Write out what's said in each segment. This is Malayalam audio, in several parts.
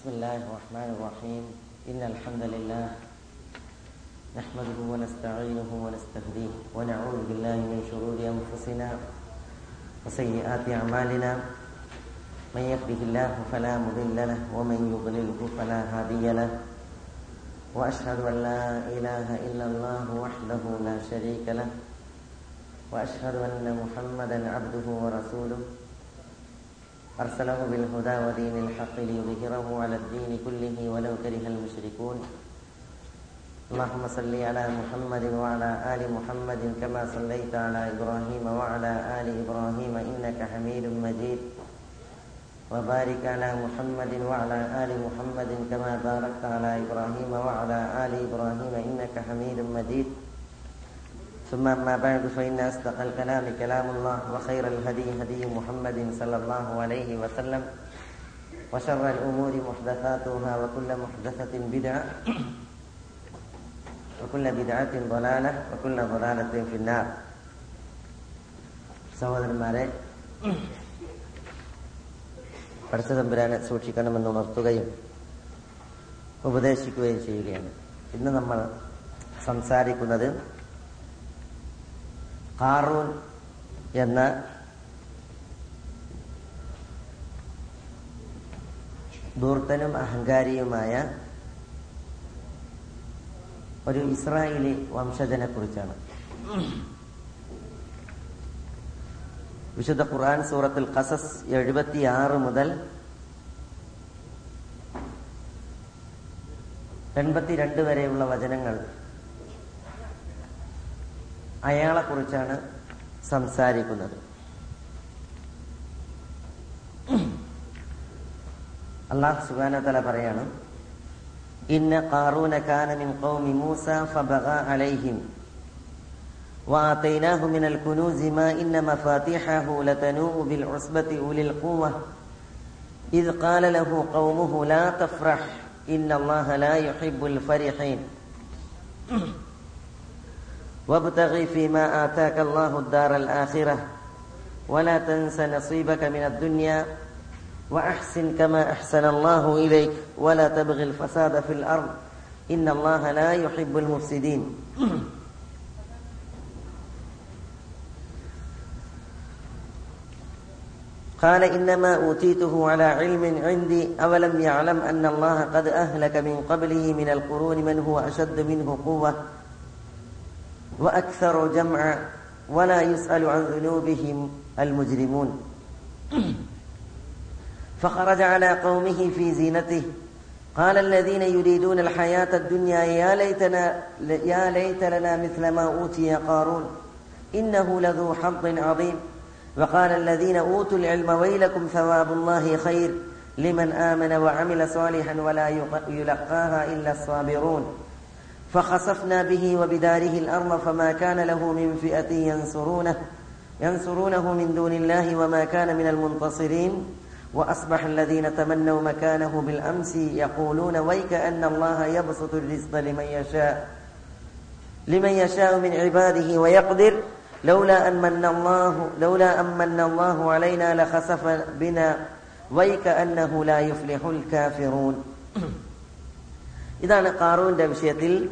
بسم الله الرحمن الرحيم. إن الحمد لله نحمده ونستعينه ونستهديه ونعوذ بالله من شرور أنفسنا وسيئات أعمالنا. من يهده الله فلا مضل له ومن يضلله فلا هادي له. وأشهد أن لا إله إلا الله وحده لا شريك له. وأشهد أن محمدا عبده ورسوله. أرسله بالهدى ودين الحق ليظهره على الدين كله ولو كره المشركون. اللهم صل على محمد وعلى آل محمد كما صليت على إبراهيم وعلى آل إبراهيم إنك حميد مجيد. وبارك على محمد وعلى آل محمد كما باركت على إبراهيم وعلى آل إبراهيم إنك حميد مجيد. ثم أما بعد فإن أصدق الكلام كلام الله وخير الهدي هدي محمد صلى الله عليه وسلم وشر الأمور محدثاتها وكل محدثة بدعة وكل بدعة ضلالة وكل ضلالة في النار സഹോദരന്മാരെ പഠിച്ച തമ്പുരാനെ സൂക്ഷിക്കണമെന്ന് ഉണർത്തുകയും ഉപദേശിക്കുകയും ചെയ്യുകയാണ് ഇന്ന് നമ്മൾ സംസാരിക്കുന്നത് ഹാറൂൻ എന്ന ദൂർത്തനും അഹങ്കാരിയുമായ ഒരു ഇസ്രായേലി വംശജനെ കുറിച്ചാണ്. വിശുദ്ധ ഖുർആൻ സൂറത്തുൽ ഖസസ് എഴുപത്തിയാറ് മുതൽ എൺപത്തിരണ്ട് വരെയുള്ള വചനങ്ങൾ അയാളെ കുറിച്ചാണ് സംസാരിക്കുന്നത് അള്ളാഹ് സുബാന തല പറയാണ് ഇന്ന ഖാറൂന കാന മിൻ ഖൗമി മൂസ ഫബഗ അലൈഹിം وآتيناه من الكنوز ما إن مفاتيحه لتنوء بالعصبة أولي القوة إذ قال له قومه لا تفرح إن الله لا يحب الفرحين وابتغ فيما آتاك الله الدار الآخرة ولا تنس نصيبك من الدنيا وأحسن كما أحسن الله إليك ولا تبغ الفساد في الأرض إن الله لا يحب المفسدين. قال إنما أوتيته على علم عندي أولم يعلم أن الله قد أهلك من قبله من القرون من هو أشد منه قوة وأكثر جمعا ولا يسأل عن ذنوبهم المجرمون. فخرج على قومه في زينته. قال الذين يريدون الحياة الدنيا يا ليتنا يا ليت لنا مثل ما أوتي قارون إنه لذو حظ عظيم. وقال الذين أوتوا العلم ويلكم ثواب الله خير لمن آمن وعمل صالحا ولا يلقاها إلا الصابرون. فخسفنا به وبداره الأرض فما كان له من فئة ينصرونه ينصرونه من دون الله وما كان من المنتصرين. وأصبح الذين تمنوا مكانه بالأمس يقولون ويك أن الله يبسط الرزق لمن يشاء لمن يشاء من عباده ويقدر. لولا أن من الله لولا أن من الله علينا لخسف بنا ويك أنه لا يفلح الكافرون. ഇതാണ് കാറൂന്റെ വിഷയത്തിൽ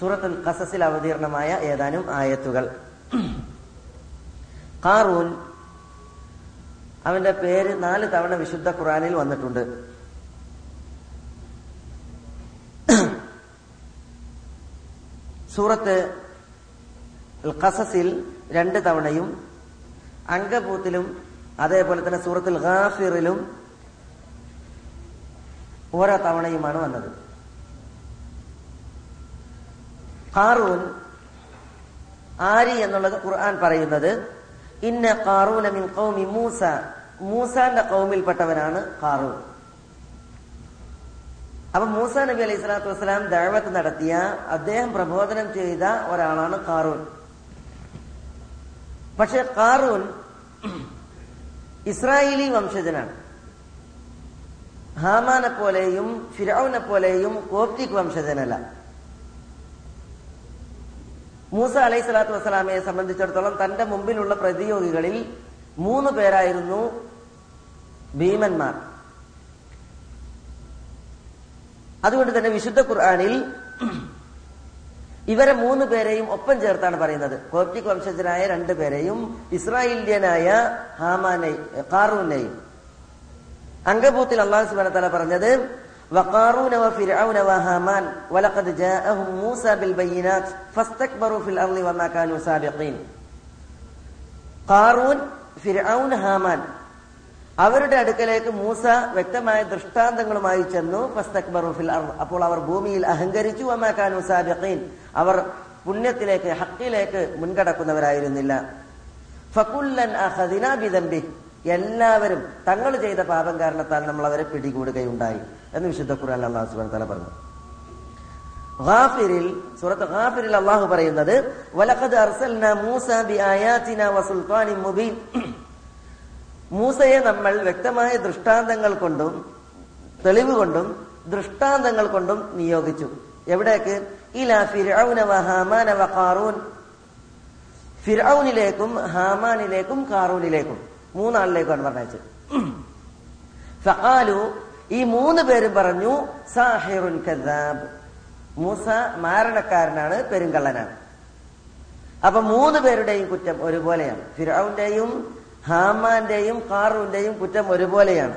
സൂറത്തുൽ ഖസസിൽ അവതീർണമായ ഏതാനും ആയത്തുകൾ. കാറൂൻ അവന്റെ പേര് നാല് തവണ വിശുദ്ധ ഖുറാനിൽ വന്നിട്ടുണ്ട്. സൂറത്ത് ഖസസിൽ രണ്ട് തവണയും അങ്കപൂത്തിലും അതേപോലെ തന്നെ സൂറത്തുൽ ഖാഫിറിലും ഓരോ തവണയുമാണ് വന്നത്. ഖാറൂൻ ആരി എന്നുള്ളത് ഖുർആൻ പറയുന്നത് ഇന്ന ഖാറൂന മിൻ ഖൗമി മൂസ. മൂസാന്റെ കൗമിൽപ്പെട്ടവനാണ് ഖാറൂൻ. അപ്പൊ മൂസ നബി അലൈഹി സ്വലാത്തു വസ്സലാം ദഴവത്ത് നടത്തിയ അദ്ദേഹം പ്രബോധനം ചെയ്ത ഒരാളാണ് ഖാറൂൻ. പക്ഷെ ഖാറൂൻ ഇസ്രായേലി വംശജനാണ്. ഹാമാനെ പോലെയും ഫിറൌനെ പോലെയും കോപ്റ്റിക് വംശജനല്ല. മൂസ അലൈഹി സ്വലാത്തു വസ്സലാമയെ സംബന്ധിച്ചിടത്തോളം തന്റെ മുമ്പിലുള്ള പ്രതിയോഗികളിൽ മൂന്ന് പേരായിരുന്നു ഭീമന്മാർ. അതുകൊണ്ട് തന്നെ വിശുദ്ധ ഖുർആാനിൽ ഇവരെ മൂന്ന് പേരെയും ഒപ്പം ചേർത്താണ് പറയുന്നത്. കോപ്റ്റിക് വംശജനായ രണ്ടു പേരെയും ഇസ്രായേലിയനായ ഹാമാനെ കാറൂനെയും അങ്കബൂത്തിൽ അള്ളാഹു സുബാന തല പറഞ്ഞത് وقارون وفرعون وهامان ولقد جاءهم موسى بالبينات فاستكبروا في الارض وما كانوا سابقين ഖാറൂൻ ഫിർഔൻ ഹാമാൻ അവരുടെ അടുക്കലേക്ക് മൂസ വ്യക്തമായ ദൃഷ്ടാന്തങ്ങളുമായി ചെന്നു ഫസ്തക്ബറു ഫിൽ അർദ് അപ്പോൾ അവർ ഭൂമിയിൽ അഹങ്കരിച്ചു വമാക്കാനു സാബിഖീൻ അവർ പുണ്യത്തിലേക്ക് ഹക്കിലേക്ക് മുൻകടക്കുന്നവരായിരുന്നില്ല ഫകുല്ലൻ അഖദിന ബിദംബി എല്ലാവരും തങ്ങൾ ചെയ്ത പാപം കാരണത്താൽ നമ്മൾ അവരെ പിടികൂടുകയുണ്ടായി എന്ന് വിശുദ്ധ ഖുർആൻ അള്ളാഹു സുബ്ഹാനഹു തല പറഞ്ഞു. ഗാഫിറിൽ സൂറത്ത് ഗാഫിറിൽ അള്ളാഹു പറയുന്നത് വലഖദ് അർസൽന മൂസ ബിആയാതിന വസുൽത്താനി മുബീൻ. മൂസയെ നമ്മൾ വ്യക്തമായ ദൃഷ്ടാന്തങ്ങൾ കൊണ്ടും തെളിവ് കൊണ്ടും ദൃഷ്ടാന്തങ്ങൾ കൊണ്ടും നിയോഗിച്ചു. എവിടേക്ക് ഇലാ ഫിർഔന വ ഹാമാന വ ഖാറൂൻ. ഫിർഔനിലേക്കും ഹാമാനിലേക്കും കാറൂനിലേക്കും മൂന്നാളിലേക്കാണ് ഫഖാലു ഈ മൂന്ന് പേരും പറഞ്ഞു സാഹിറുൻ കദാബ് മൂസ മാരണക്കാരനാണ് പെരുങ്കള്ളനാണ്. അപ്പൊ മൂന്ന് പേരുടെയും കുറ്റം ഒരുപോലെയാണ്. ഫിറൌന്റെയും ഹാമാന്റെയും കാറൂന്റെയും കുറ്റം ഒരുപോലെയാണ്.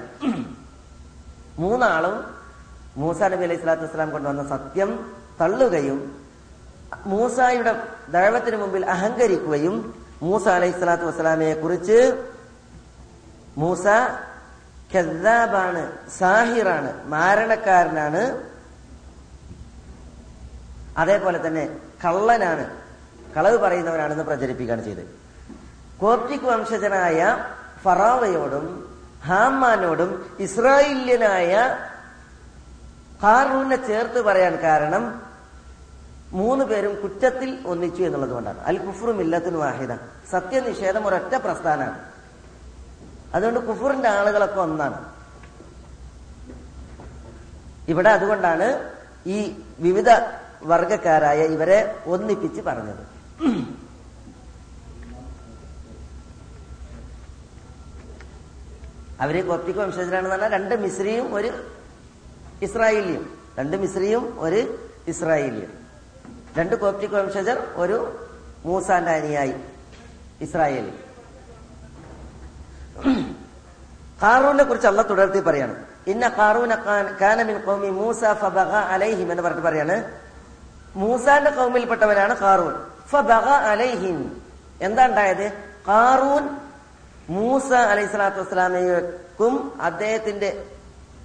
മൂന്നാളും മൂസ നബി അലൈഹി സ്വലാത്തു വസ്സലാം കൊണ്ടുവന്ന സത്യം തള്ളുകയും മൂസായുടെ ദൈവത്തിന് മുമ്പിൽ അഹങ്കരിക്കുകയും മൂസ അലൈഹി സ്വലാത്തു വസ്സലാമയെ കുറിച്ച് മൂസ കദ്ദാബാണ് സാഹിറാണ് മാരണക്കാരനാണ്. അതേപോലെ തന്നെ കള്ളനാണ്. കളവ് പറയുന്നവരാണെന്ന് പ്രചരിപ്പിക്കുകയാണ് ചെയ്തത്. കോപ്റ്റിക് വംശജനായ ഫറാവയോടും ഹാമാനോടും ഇസ്രായേല്യനായ ഹാറൂനെ ചേർത്ത് പറയാൻ കാരണം മൂന്ന് പേരും കുറ്റത്തിൽ ഒന്നിച്ചു എന്നുള്ളത് കൊണ്ടാണ് അൽ കുഫറും ഇല്ലത്തിനു വാഹിദ. സത്യനിഷേധം ഒരൊറ്റ പ്രസ്ഥാനമാണ്. അതുകൊണ്ട് കുഫറിന്റെ ആളുകളൊക്കെ ഒന്നാണ്. ഇവിടെ അതുകൊണ്ടാണ് ഈ വിവിധ വർഗക്കാരായ ഇവരെ ഒന്നിപ്പിച്ച് പറഞ്ഞത്. അവർ കൊത്തിക്ക് വംശജരാണെന്ന് പറഞ്ഞാൽ രണ്ട് മിശ്രിയും ഒരു ഇസ്രായേലിയും. രണ്ട് മിശ്രിയും ഒരു ഇസ്രായേലിയും. രണ്ട് കോപ്റ്റിക് വംശജർ ഒരു മൂസാന്റെ അനുയായി ഇസ്രായേലി കാറൂനെ കുറിച്ച് അള്ള തുടർത്തി പറയാണ്. ഇന്ന കാറൂന കാനമിൻ കൗമി മൂസ ഫബഗ അലൈഹിം എന്ന് പറഞ്ഞിട്ട് പറയാണ്. മൂസാന്റെ കൗമിൽപ്പെട്ടവനാണ് കാറൂൻ ഫബഗ അലൈഹിം. എന്താ ഉണ്ടായത്? കാറൂൻ മൂസ അലൈഹി സ്വലാത്തു വസ്സലാമയ്ക്കും അദ്ദേഹത്തിന്റെ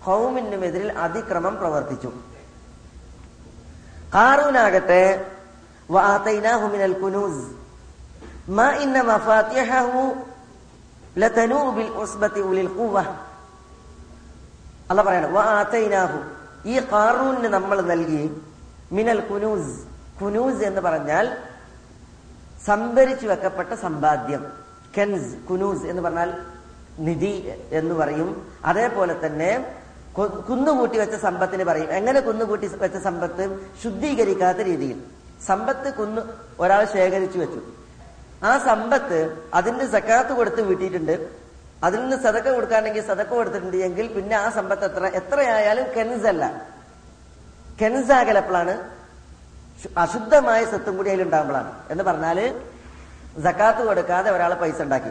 കൗമിനുമെതിരിൽ അതിക്രമം പ്രവർത്തിച്ചു. കാറൂനാകട്ടെ വാത്തൈനാഹുമിനൽ കുനൂസ് മാ ഇന്ന മഫാതിഹഹു ലതനൂബിൽ ഉസ്ബത്തി ഉലിൽ അല്ല പറയണം വാതൈനാഹു ഈ കാറൂന് നമ്മൾ നൽകി മിനൽ കുനൂസ്. കുനൂസ് എന്ന് പറഞ്ഞാൽ സംഭരിച്ചു വെക്കപ്പെട്ട സമ്പാദ്യം. കെൻസ് കുനൂസ് എന്ന് പറഞ്ഞാൽ നിധി എന്ന് പറയും. അതേപോലെ തന്നെ കുന്നുകൂട്ടി വെച്ച സമ്പത്തിന് പറയും. എങ്ങനെ കുന്നുകൂട്ടി വെച്ച സമ്പത്ത്? ശുദ്ധീകരിക്കാത്ത രീതിയിൽ. സമ്പത്ത് കുന്നു ഒരാൾ ശേഖരിച്ചു വെച്ചു. ആ സമ്പത്ത് അതിന്റെ സക്കാത്ത് കൊടുത്ത് വീട്ടിയിട്ടുണ്ട് അതിൽ നിന്ന് സതക്ക കൊടുക്കാണെങ്കിൽ സതക്ക കൊടുത്തിട്ടുണ്ട് എങ്കിൽ പിന്നെ ആ സമ്പത്ത് എത്ര എത്രയായാലും കെൻസ് അല്ല കെൻസ് ആകലപ്പോഴാണ് അശുദ്ധമായ സ്വത്തും കൂടി അതിലുണ്ടാകുമ്പോഴാണ് എന്ന് പറഞ്ഞാൽ സക്കാത്ത് കൊടുക്കാതെ ഒരാൾ പൈസ ഉണ്ടാക്കി.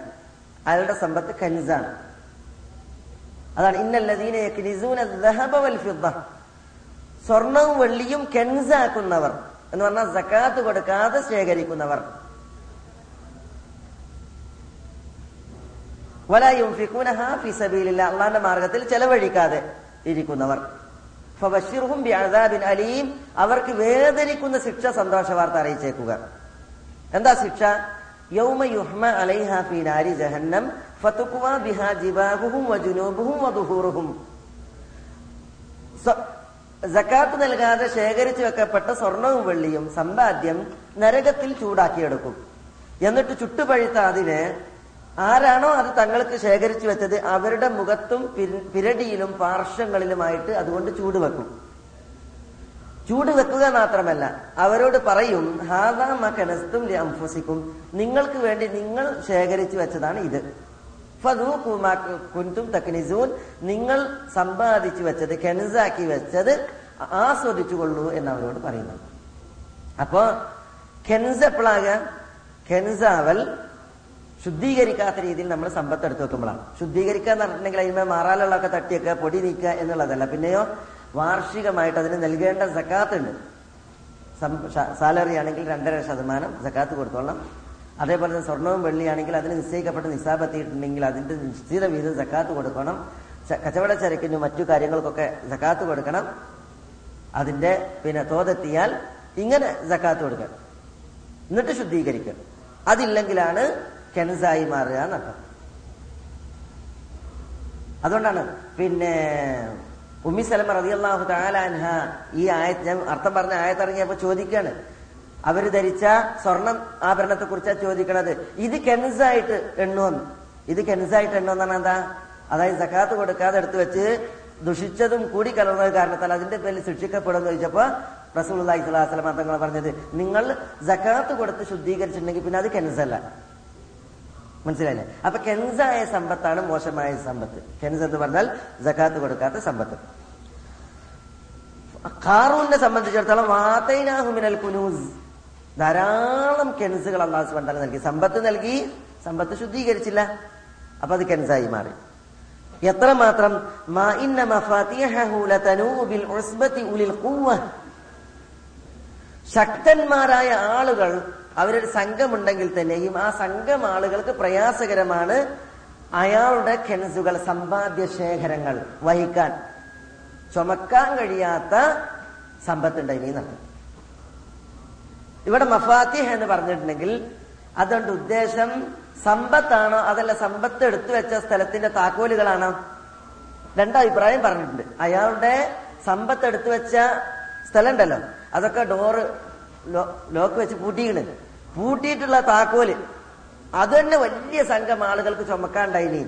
അയാളുടെ സമ്പത്ത് കെൻസാണ്. അതാണ് ഫിദ്ദ. സ്വർണവും വെള്ളിയും കെൻസാക്കുന്നവർ എന്ന് പറഞ്ഞാൽ സക്കാത്ത് കൊടുക്കാതെ ശേഖരിക്കുന്നവർ. അള്ളാന്റെ മാർഗത്തിൽ ചെലവഴിക്കാതെ ഇരിക്കുന്നവർ. ബിഅദാബിൻ അലീം. അവർക്ക് വേദനിക്കുന്ന ശിക്ഷ സന്തോഷ വാർത്ത അറിയിച്ചേക്കുക. എന്താ ശിക്ഷ? യൗമ യുഹ്മ ഫീ ജഹന്നം. ബിഹാ സക്കാത്ത് നൽകാതെ ശേഖരിച്ചു വെക്കപ്പെട്ട സ്വർണവും വെള്ളിയും സമ്പാദ്യം നരകത്തിൽ ചൂടാക്കിയെടുക്കും. എന്നിട്ട് ചുട്ടുപഴുത്ത അതിനെ ആരാണോ അത് തങ്ങൾക്ക് ശേഖരിച്ചു വെച്ചത് അവരുടെ മുഖത്തും പിരടിയിലും പാർശ്വങ്ങളിലുമായിട്ട് അതുകൊണ്ട് ചൂട് വെക്കും. ചൂട് വെക്കുക മാത്രമല്ല അവരോട് പറയും ഹാദാ മകനസ്തും അംഫസിക്കും നിങ്ങൾക്ക് വേണ്ടി നിങ്ങൾ ശേഖരിച്ചു വെച്ചതാണ് ഇത്. കുന്തും തക്നിസൂൻ നിങ്ങൾ സമ്പാദിച്ചു വെച്ചത് കെനസാക്കി വെച്ചത് ആസ്വദിച്ചുകൊള്ളൂ എന്ന് അവരോട് പറയുന്നു. അപ്പോ കെൻസ് എപ്പോഴാകാം കെൻസാവൽ ശുദ്ധീകരിക്കാത്ത രീതിയിൽ നമ്മൾ സമ്പത്ത് എടുത്തു വെക്കുമ്പോഴാണ് ശുദ്ധീകരിക്കുക എന്ന് പറഞ്ഞിട്ടുണ്ടെങ്കിൽ അതിന്മേൽ മാറാലുള്ളൊക്കെ തട്ടിയൊക്കെ പൊടി നീക്കുക എന്നുള്ളതല്ല. പിന്നെയോ വാർഷികമായിട്ട് അതിന് നൽകേണ്ട സക്കാത്ത് ഉണ്ട് സാലറി ആണെങ്കിൽ രണ്ടര ശതമാനം സക്കാത്ത് കൊടുത്തോളാം അതേപോലെ തന്നെ സ്വർണവും വെള്ളിയാണെങ്കിൽ അതിന് നിശ്ചയിക്കപ്പെട്ട നിസാബ് എത്തിയിട്ടുണ്ടെങ്കിൽ അതിന്റെ നിശ്ചിത വീതം സക്കാത്ത് കൊടുക്കണം. കച്ചവട ചരക്കിനും മറ്റു കാര്യങ്ങൾക്കൊക്കെ സക്കാത്ത് കൊടുക്കണം. അതിന്റെ പിന്നെ തോതെത്തിയാൽ ഇങ്ങനെ സക്കാത്ത് കൊടുക്കണം എന്നിട്ട് ശുദ്ധീകരിക്കണം അതില്ലെങ്കിലാണ് കെൻസായി മാറുക എന്നർത്ഥം. അതുകൊണ്ടാണ് പിന്നെ ഉമ്മി സലമ റതിയല്ലാഹു താലാൻഹ ഈ ആയത്ത് ഞാൻ അർത്ഥം പറഞ്ഞ ആയത്തിറങ്ങിയപ്പോ ചോദിക്കാണ്. അവർ ധരിച്ച സ്വർണം ആഭരണത്തെ കുറിച്ചാണ് ചോദിക്കണത്. ഇത് കെൻസായിട്ട് എണ്ണുവെന്ന് ഇത് കെൻസായിട്ട് എണ്ണുവെന്നാണ് എന്താ? അതായത് സക്കാത്ത് കൊടുക്കാതെ എടുത്തു വെച്ച് ദുഷിച്ചതും കൂടി കലർന്നത് കാരണത്താൽ അതിന്റെ പേരിൽ ശിക്ഷിക്കപ്പെടുമെന്ന് ചോദിച്ചപ്പോ റസൂൽ അള്ളഹി സ്വലാസ്ലം തങ്ങൾ പറഞ്ഞത് നിങ്ങൾ ജക്കാത്ത് കൊടുത്ത് ശുദ്ധീകരിച്ചിട്ടുണ്ടെങ്കിൽ പിന്നെ അത് കെൻസല്ല മനസ്സിലായില്ലേ? അപ്പൊ കെൻസായ സമ്പത്താണ് മോശമായ സമ്പത്ത്. കെൻസ് എന്ന് പറഞ്ഞാൽ ജക്കാത്ത് കൊടുക്കാത്ത സമ്പത്ത്. കാറൂനെ സംബന്ധിച്ചിടത്തോളം വാത്തൈനാഹുമിനൽ കുനൂസ്. ധാരാളം കെൻസുകൾ അള്ളാഹു സുബാൻ നൽകി. സമ്പത്ത് നൽകി സമ്പത്ത് ശുദ്ധീകരിച്ചില്ല. അപ്പൊ അത് കെൻസായി മാറി. എത്ര മാത്രം? ശക്തന്മാരായ ആളുകൾ അവരൊരു സംഘമുണ്ടെങ്കിൽ തന്നെയും ആ സംഘം ആളുകൾക്ക് പ്രയാസകരമാണ് അയാളുടെ കെൻസുകൾ സമ്പാദ്യ ശേഖരങ്ങൾ വഹിക്കാൻ. ചുമക്കാൻ കഴിയാത്ത സമ്പത്തുണ്ടായി നടത്തും ഇവിടെ മഫാത്തിഹ് എന്ന് പറഞ്ഞിട്ടുണ്ടെങ്കിൽ അതുകൊണ്ട് ഉദ്ദേശം സമ്പത്താണോ അതല്ല സമ്പത്ത് എടുത്തു വെച്ച സ്ഥലത്തിന്റെ താക്കോലുകളാണോ? രണ്ടഭിപ്രായം പറഞ്ഞിട്ടുണ്ട്. അയാളുടെ സമ്പത്ത് എടുത്തു വെച്ച സ്ഥലം ഉണ്ടല്ലോ അതൊക്കെ ഡോറ് ലോക്ക് വെച്ച് പൂട്ടിക്കണ് പൂട്ടിയിട്ടുള്ള താക്കോൽ. അത് തന്നെ വലിയ സംഘം ആളുകൾക്ക് ചുമക്കാണ്ടായിനി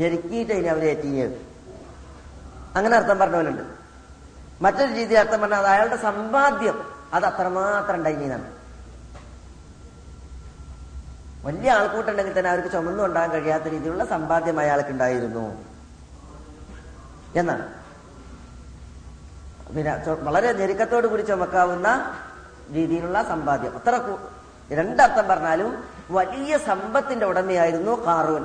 ഞെരുക്കിയിട്ട് ഇനി അവരെ എത്തിയത്. അങ്ങനെ അർത്ഥം പറഞ്ഞവരുണ്ട് മറ്റൊരു രീതി അർത്ഥം പറഞ്ഞാൽ അത് അയാളുടെ സമ്പാദ്യം അത് അത്രമാത്രം ഉണ്ടായിനാണ് വലിയ ആൾക്കൂട്ടുണ്ടെങ്കിൽ തന്നെ അവർക്ക് ചുമന്നുണ്ടാകാൻ കഴിയാത്ത രീതിയിലുള്ള സമ്പാദ്യം അയാൾക്ക് ഉണ്ടായിരുന്നു. എന്നാണ്. പിന്നെ വളരെ ഞെരുക്കത്തോടു കൂടി ചുമക്കാവുന്ന രീതിയിലുള്ള സമ്പാദ്യം. അത്ര രണ്ടർത്ഥം പറഞ്ഞാലും വലിയ സമ്പത്തിന്റെ ഉടമയായിരുന്നു കാറൂൻ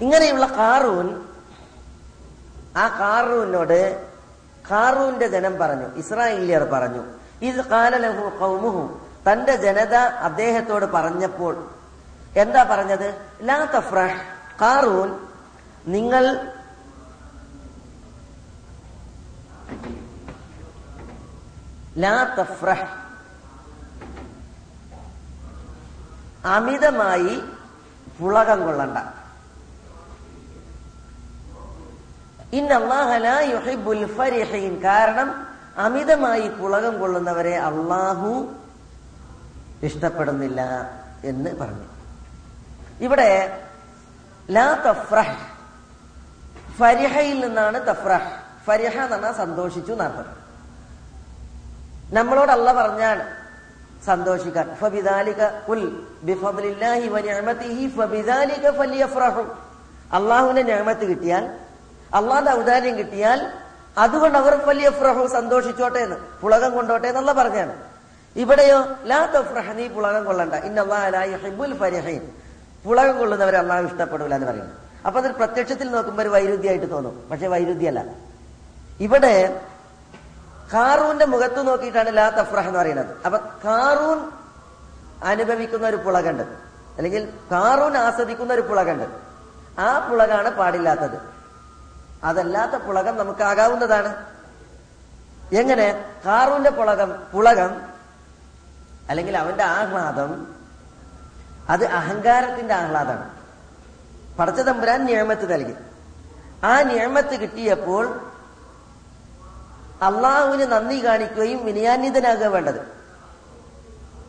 ഇങ്ങനെയുള്ള കാറൂൻ ആ കാറൂനോട് കാറൂന്റെ ജനം പറഞ്ഞു ഇസ്രായേലിയർ പറഞ്ഞു ഇത് കാലലഹു കൗമുഹു തന്റെ ജനത അദ്ദേഹത്തോട് പറഞ്ഞപ്പോൾ എന്താ പറഞ്ഞത്? ലാ തഫ്രഹ് കാറൂൻ നിങ്ങൾ ലാ അമിതമായി പുളകം കൊള്ളണ്ട. ഇന്നല്ലാഹുൽ കാരണം അമിതമായി പുളകം കൊള്ളുന്നവരെ അള്ളാഹു ഇഷ്ടപ്പെടുന്നില്ല എന്ന് പറഞ്ഞു. ഇവിടെ ലാ തഫ്രഹ് ഫരിഹയിൽ നിന്നാണ് തഫ്രഹ്. ഫരിഹ എന്ന് സന്തോഷിച്ചു എന്നർത്ഥം നമ്മളോട് അല്ല പറഞ്ഞാണ് സന്തോഷിക്കാൻ. അള്ളാഹുവിന്റെ ഞാമത്ത് കിട്ടിയാൽ അള്ളാഹുന്റെ ഔദാര്യം കിട്ടിയാൽ അതുകൊണ്ട് അവർ വലിയ ഫ്രഹു സന്തോഷിച്ചോട്ടെ എന്ന് പുളകം കൊണ്ടോട്ടെ എന്നുള്ള പറഞ്ഞാണ്. ഇവിടെയോ ലാ നീ പുളകം കൊള്ളണ്ട. ഇന്നല്ലാഹിബുൽ ഫരിഹീൻ. പുളകം കൊള്ളുന്നവരെ അള്ളാഹു ഇഷ്ടപ്പെടില്ല എന്ന് പറയുന്നു. അപ്പൊ അതൊരു പ്രത്യക്ഷത്തിൽ നോക്കുമ്പോൾ ഒരു വൈരുദ്ധ്യമായിട്ട് തോന്നും. പക്ഷെ വൈരുദ്ധ്യല്ല ഇവിടെ കാറൂന്റെ മുഖത്ത് നോക്കിയിട്ടാണ് ലാ തഫ്രഹ് എന്ന് പറയുന്നത്. അപ്പൊ കാറൂൻ അനുഭവിക്കുന്ന ഒരു പുളകണ്ട്. അല്ലെങ്കിൽ കാറൂൻ ആസ്വദിക്കുന്ന ഒരു പുളകണ്ട്. ആ പുളകാണ് പാടില്ലാത്തത്. അതല്ലാത്ത പുളകം നമുക്കാകാവുന്നതാണ്. എങ്ങനെ? കാറൂന്റെ പുളകം പുളകം അല്ലെങ്കിൽ അവന്റെ ആഹ്ലാദം അത് അഹങ്കാരത്തിന്റെ ആഹ്ലാദമാണ്. പടച്ച തമ്പുരാൻ നിയമത്ത് നൽകി. ആ നിയമത്ത് കിട്ടിയപ്പോൾ അള്ളാഹുവിന് നന്ദി കാണിക്കുകയും വിനയാന്വിതനാകുക വേണ്ടത്.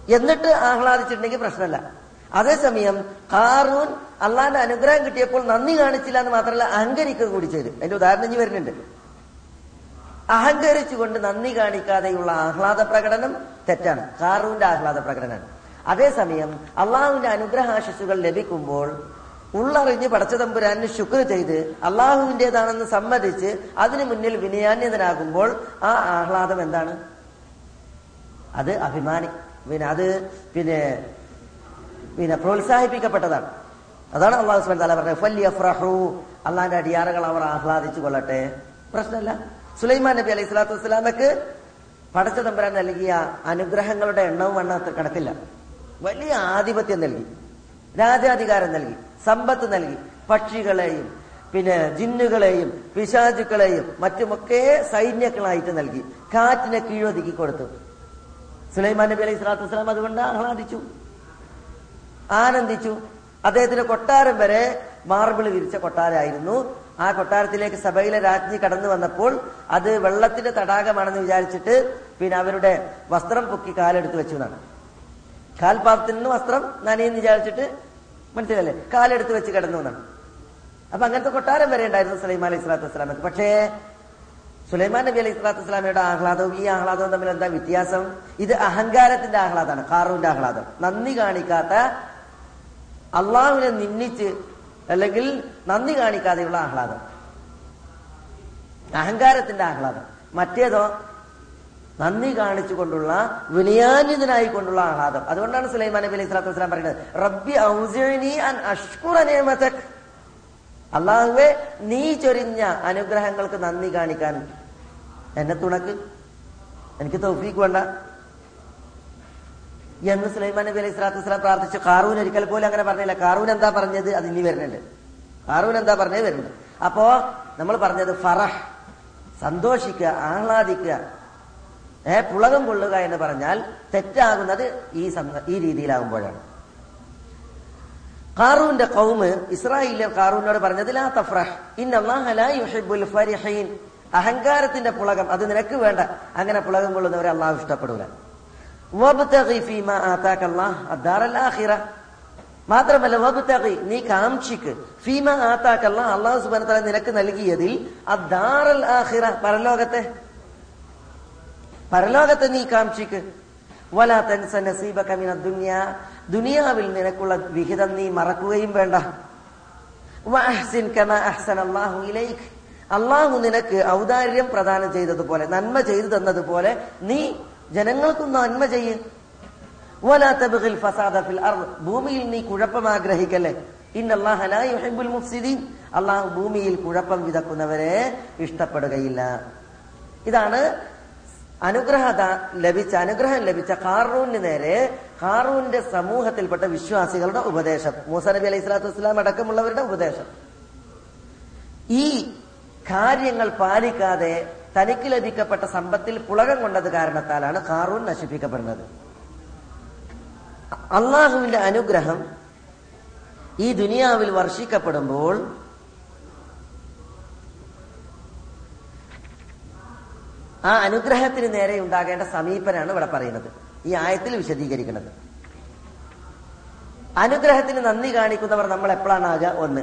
എന്നിട്ട് ആഹ്ലാദിച്ചിട്ടുണ്ടെങ്കിൽ പ്രശ്നമല്ല. അതേസമയം കാറൂൻ അള്ളാന്റെ അനുഗ്രഹം കിട്ടിയപ്പോൾ നന്ദി കാണിച്ചില്ല എന്ന് മാത്രമല്ല അഹങ്കരിക്കുക കൂടി ചെയ്തു. അതിന്റെ ഉദാഹരണം ഇനി വരുന്നുണ്ട്. അഹങ്കരിച്ചുകൊണ്ട് നന്ദി കാണിക്കാതെയുള്ള ആഹ്ലാദ പ്രകടനം തെറ്റാണ്. കാറൂന്റെ ആഹ്ലാദ പ്രകടനമാണ്. അതേസമയം അള്ളാഹുവിന്റെ അനുഗ്രഹാശിസുകൾ ലഭിക്കുമ്പോൾ ഉള്ളറിഞ്ഞ് പടച്ച തമ്പുരാന് ശുക്ർ ചെയ്ത് അള്ളാഹുവിന്റെതാണെന്ന് സമ്മതിച്ച് അതിനു മുന്നിൽ വിനയാന്യതനാകുമ്പോൾ ആ ആഹ്ലാദം എന്താണ്? അത് അഭിമാനി. പിന്നെ അത് പിന്നെ പിന്നെ പ്രോത്സാഹിപ്പിക്കപ്പെട്ടതാണ്. അതാണ് അള്ളാഹു സുബാൻ താല പറഞ്ഞത്. അള്ളാഹിന്റെ അടിയാറുകൾ അവർ ആഹ്ലാദിച്ചു കൊള്ളട്ടെ. പ്രശ്നമല്ല. സുലൈമാൻ നബി അലൈഹി സ്വലാത്തു വസ്സലാമക്ക് പടച്ച തമ്പുരാൻ നൽകിയ അനുഗ്രഹങ്ങളുടെ എണ്ണവും എണ്ണ കണക്കില്ല. വലിയ ആധിപത്യം നൽകി. രാജാധികാരം നൽകി. സമ്പത്ത് നൽകി. പക്ഷികളെയും പിന്നെ ജിന്നുകളെയും പിശാചുക്കളെയും മറ്റുമൊക്കെ സൈന്യങ്ങളായിട്ട് നൽകി. കാറ്റിനെ കീഴൊതുക്കി കൊടുത്തു. സുലൈമാൻ നബി അലൈഹി സ്വലാത്തു വസ്സലാം അതുകൊണ്ട് ആഹ്ലാദിച്ചു. ആനന്ദിച്ചു. അദ്ദേഹത്തിന്റെ കൊട്ടാരം വരെ മാർബിൾ വിരിച്ച കൊട്ടാരമായിരുന്നു. ആ കൊട്ടാരത്തിലേക്ക് സഭയിലെ രാജ്ഞി കടന്നു വന്നപ്പോൾ അത് വെള്ളത്തിന്റെ തടാകമാണെന്ന് വിചാരിച്ചിട്ട് പിന്നെ അവരുടെ വസ്ത്രം പൊക്കി കാലെടുത്ത് വെച്ചു എന്നാണ്. കാൽപാദത്തിൽ നിന്ന് വസ്ത്രം നനയെന്ന് വിചാരിച്ചിട്ട് മനസ്സിലല്ലേ? കാലെടുത്ത് വെച്ച് കിടന്നു എന്നാണ്. അപ്പൊ അങ്ങനത്തെ കൊട്ടാരം വരെ ഉണ്ടായിരുന്നു സുലൈമാൻ അലൈഹി സ്വലാത്തു വസ്സലാമക്ക്. പക്ഷേ സുലൈമാൻ നബി അലൈഹി സ്വലാത്തു വസ്സലാമയുടെ ആഹ്ലാദവും ഈ ആഹ്ലാദവും തമ്മിൽ എന്താ വ്യത്യാസം? ഇത് അഹങ്കാരത്തിന്റെ ആഹ്ലാദമാണ് കാറുവിന്റെ ആഹ്ലാദം. നന്ദി കാണിക്കാത്ത അള്ളാഹുവിനെ നിന്ദിച്ച് അല്ലെങ്കിൽ നന്ദി കാണിക്കാതെയുള്ള ആഹ്ലാദം. അഹങ്കാരത്തിന്റെ ആഹ്ലാദം. മറ്റേതോ നന്ദി കാണിച്ചുകൊണ്ടുള്ള വിനിയാന്യതനായി കൊണ്ടുള്ള ആഹ്ലാദം. അതുകൊണ്ടാണ് സുലൈമാൻ നബി അലൈഹി സ്വലാത്തു പറയുന്നത് റബ്ബി ഔസിനി അൻ അള്ളാഹുവെ നീ ചൊരിഞ്ഞ അനുഗ്രഹങ്ങൾക്ക് നന്ദി കാണിക്കാൻ എന്നെ തുണക്ക്. എനിക്ക് തൗഫീക്ക് വേണ്ട. എന്ന് സുലൈമാൻ നബി അലൈഹി സ്വലാത്തു വസ്സലാം പ്രാർത്ഥിച്ചു. കാറൂൻ ഒരിക്കൽ പോലും അങ്ങനെ പറഞ്ഞില്ല. കാറൂൻ എന്താ പറഞ്ഞത്? അത് ഇനി വരുന്നുണ്ട് കാറൂൻ എന്താ പറഞ്ഞത്? വരുന്നുണ്ട് അപ്പോ നമ്മൾ പറഞ്ഞത് ഫറഹ്. സന്തോഷിക്കുക ആഹ്ലാദിക്കുക. ഏ പുളകം കൊള്ളുക എന്ന് പറഞ്ഞാൽ തെറ്റാകുന്നത് ഈ ഈ രീതിയിലാകുമ്പോഴാണ്. കാറൂന്റെ കൗമ് ഇസ്രായേലിലെ കാറൂനോട് പറഞ്ഞത് ലാ തഫ്രഹ് ഇന്നല്ലാഹ ലാ യുഹിബ്ബുൽ ഫരിഹീൻ. അഹങ്കാരത്തിന്റെ പുളകം അത് നിനക്ക് വേണ്ട. അങ്ങനെ പുളകം കൊള്ളുന്നവരെ അള്ളാഹു ഇഷ്ടപ്പെടൂല. മാത്രമല്ല നീ കാംക്ഷിക്ക്. ഫീമ ആത്താക്കല്ല അള്ളാഹു സുബാന നിനക്ക് നൽകിയതിൽ അദ്ദാറൽ പരലോകത്തെ പരലോകത്തെ നീ കാംക്ഷിക്ക്. വലാ തൻസ നസീബക മിന ദുനിയ. ദുനിയാവിൽ നിനക്കുള്ള വിഹിതം നീ മറക്കുകയും വേണ്ട. അള്ളാഹു നിനക്ക് ഔദാര്യം പ്രദാനം ചെയ്തതുപോലെ നന്മ ചെയ്തു തന്നതുപോലെ നീ ജനങ്ങൾക്കും നന്മ ചെയ്യ്. ഭൂമിയിൽ നീ കുഴപ്പം ആഗ്രഹിക്കല്ലേ? അള്ളാഹു ഭൂമിയിൽ കുഴപ്പം വിതക്കുന്നവരെ ഇഷ്ടപ്പെടുകയില്ല. ഇതാണ് അനുഗ്രഹത ലഭിച്ച അനുഗ്രഹം ലഭിച്ച ഹാറൂന് നേരെ കാറൂന്റെ സമൂഹത്തിൽപ്പെട്ട വിശ്വാസികളുടെ ഉപദേശം. മൂസ നബി അലൈഹി സ്വലാത്തു വസ്സലാം അടക്കമുള്ളവരുടെ ഉപദേശം. ഈ കാര്യങ്ങൾ പാലിക്കാതെ തനിക്ക് ലഭിക്കപ്പെട്ട സമ്പത്തിൽ പുളകം കൊണ്ടത് കാരണത്താലാണ് ഖാറൂൻ നശിപ്പിക്കപ്പെടുന്നത്. അള്ളാഹുവിന്റെ അനുഗ്രഹം ഈ ദുനിയാവിൽ വർഷിക്കപ്പെടുമ്പോൾ ആ അനുഗ്രഹത്തിന് നേരെ ഉണ്ടാകേണ്ട സമീപനാണ് ഇവിടെ പറയുന്നത്. ഈ ആയത്തിൽ വിശദീകരിക്കുന്നത്. അനുഗ്രഹത്തിന് നന്ദി കാണിക്കുന്നവർ നമ്മൾ എപ്പോഴാണ് ആകുക ഒന്ന്.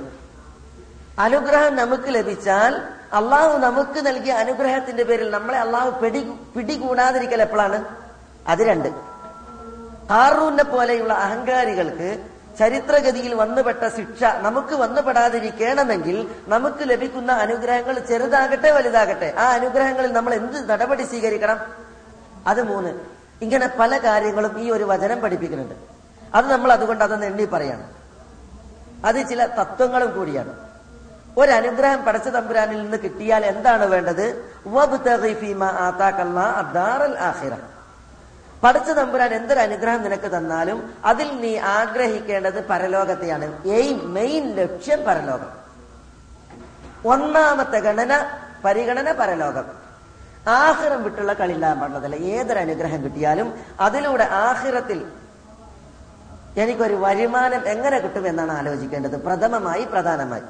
അനുഗ്രഹം നമുക്ക് ലഭിച്ചാൽ അള്ളാഹു നമുക്ക് നൽകിയ അനുഗ്രഹത്തിന്റെ പേരിൽ നമ്മളെ അള്ളാഹു പിടി പിടികൂടാതിരിക്കൽ എപ്പോഴാണ്? അത് രണ്ട്. ഹാറൂനെ പോലെയുള്ള അഹങ്കാരികൾക്ക് ചരിത്രഗതിയിൽ വന്നുപെട്ട ശിക്ഷ നമുക്ക് വന്നുപെടാതിരിക്കണമെങ്കിൽ നമുക്ക് ലഭിക്കുന്ന അനുഗ്രഹങ്ങൾ ചെറുതാകട്ടെ വലുതാകട്ടെ. ആ അനുഗ്രഹങ്ങളിൽ നമ്മൾ എന്ത് നടപടി സ്വീകരിക്കണം? അത് മൂന്ന്. ഇങ്ങനെ പല കാര്യങ്ങളും ഈ ഒരു വചനം പഠിപ്പിക്കുന്നുണ്ട്. അത് നമ്മൾ അതുകൊണ്ട് അതൊന്ന് എണ്ണി പറയാണ്. അത് ചില തത്വങ്ങളും കൂടിയാണ്. ഒരു അനുഗ്രഹം പടച്ച തമ്പുരാനിൽ നിന്ന് കിട്ടിയാൽ എന്താണ് വേണ്ടത്? പടച്ച തമ്പുരാൻ എന്തൊരു അനുഗ്രഹം നിനക്ക് തന്നാലും അതിൽ നീ ആഗ്രഹിക്കേണ്ടത് പരലോകത്തെയാണ്. എയിം മെയിൻ ലക്ഷ്യം പരലോകം. ഒന്നാമത്തെ ഗണന പരിഗണന പരലോകം. ആഹിറം വിട്ടുള്ള കളിയില്ലാൻ പാടുള്ളതല്ല ഏതൊരു അനുഗ്രഹം കിട്ടിയാലും അതിലൂടെ ആഹിറത്തിൽ എനിക്കൊരു വരുമാനം എങ്ങനെ കിട്ടും എന്നാണ് ആലോചിക്കേണ്ടത്. പ്രഥമമായി പ്രധാനമായി.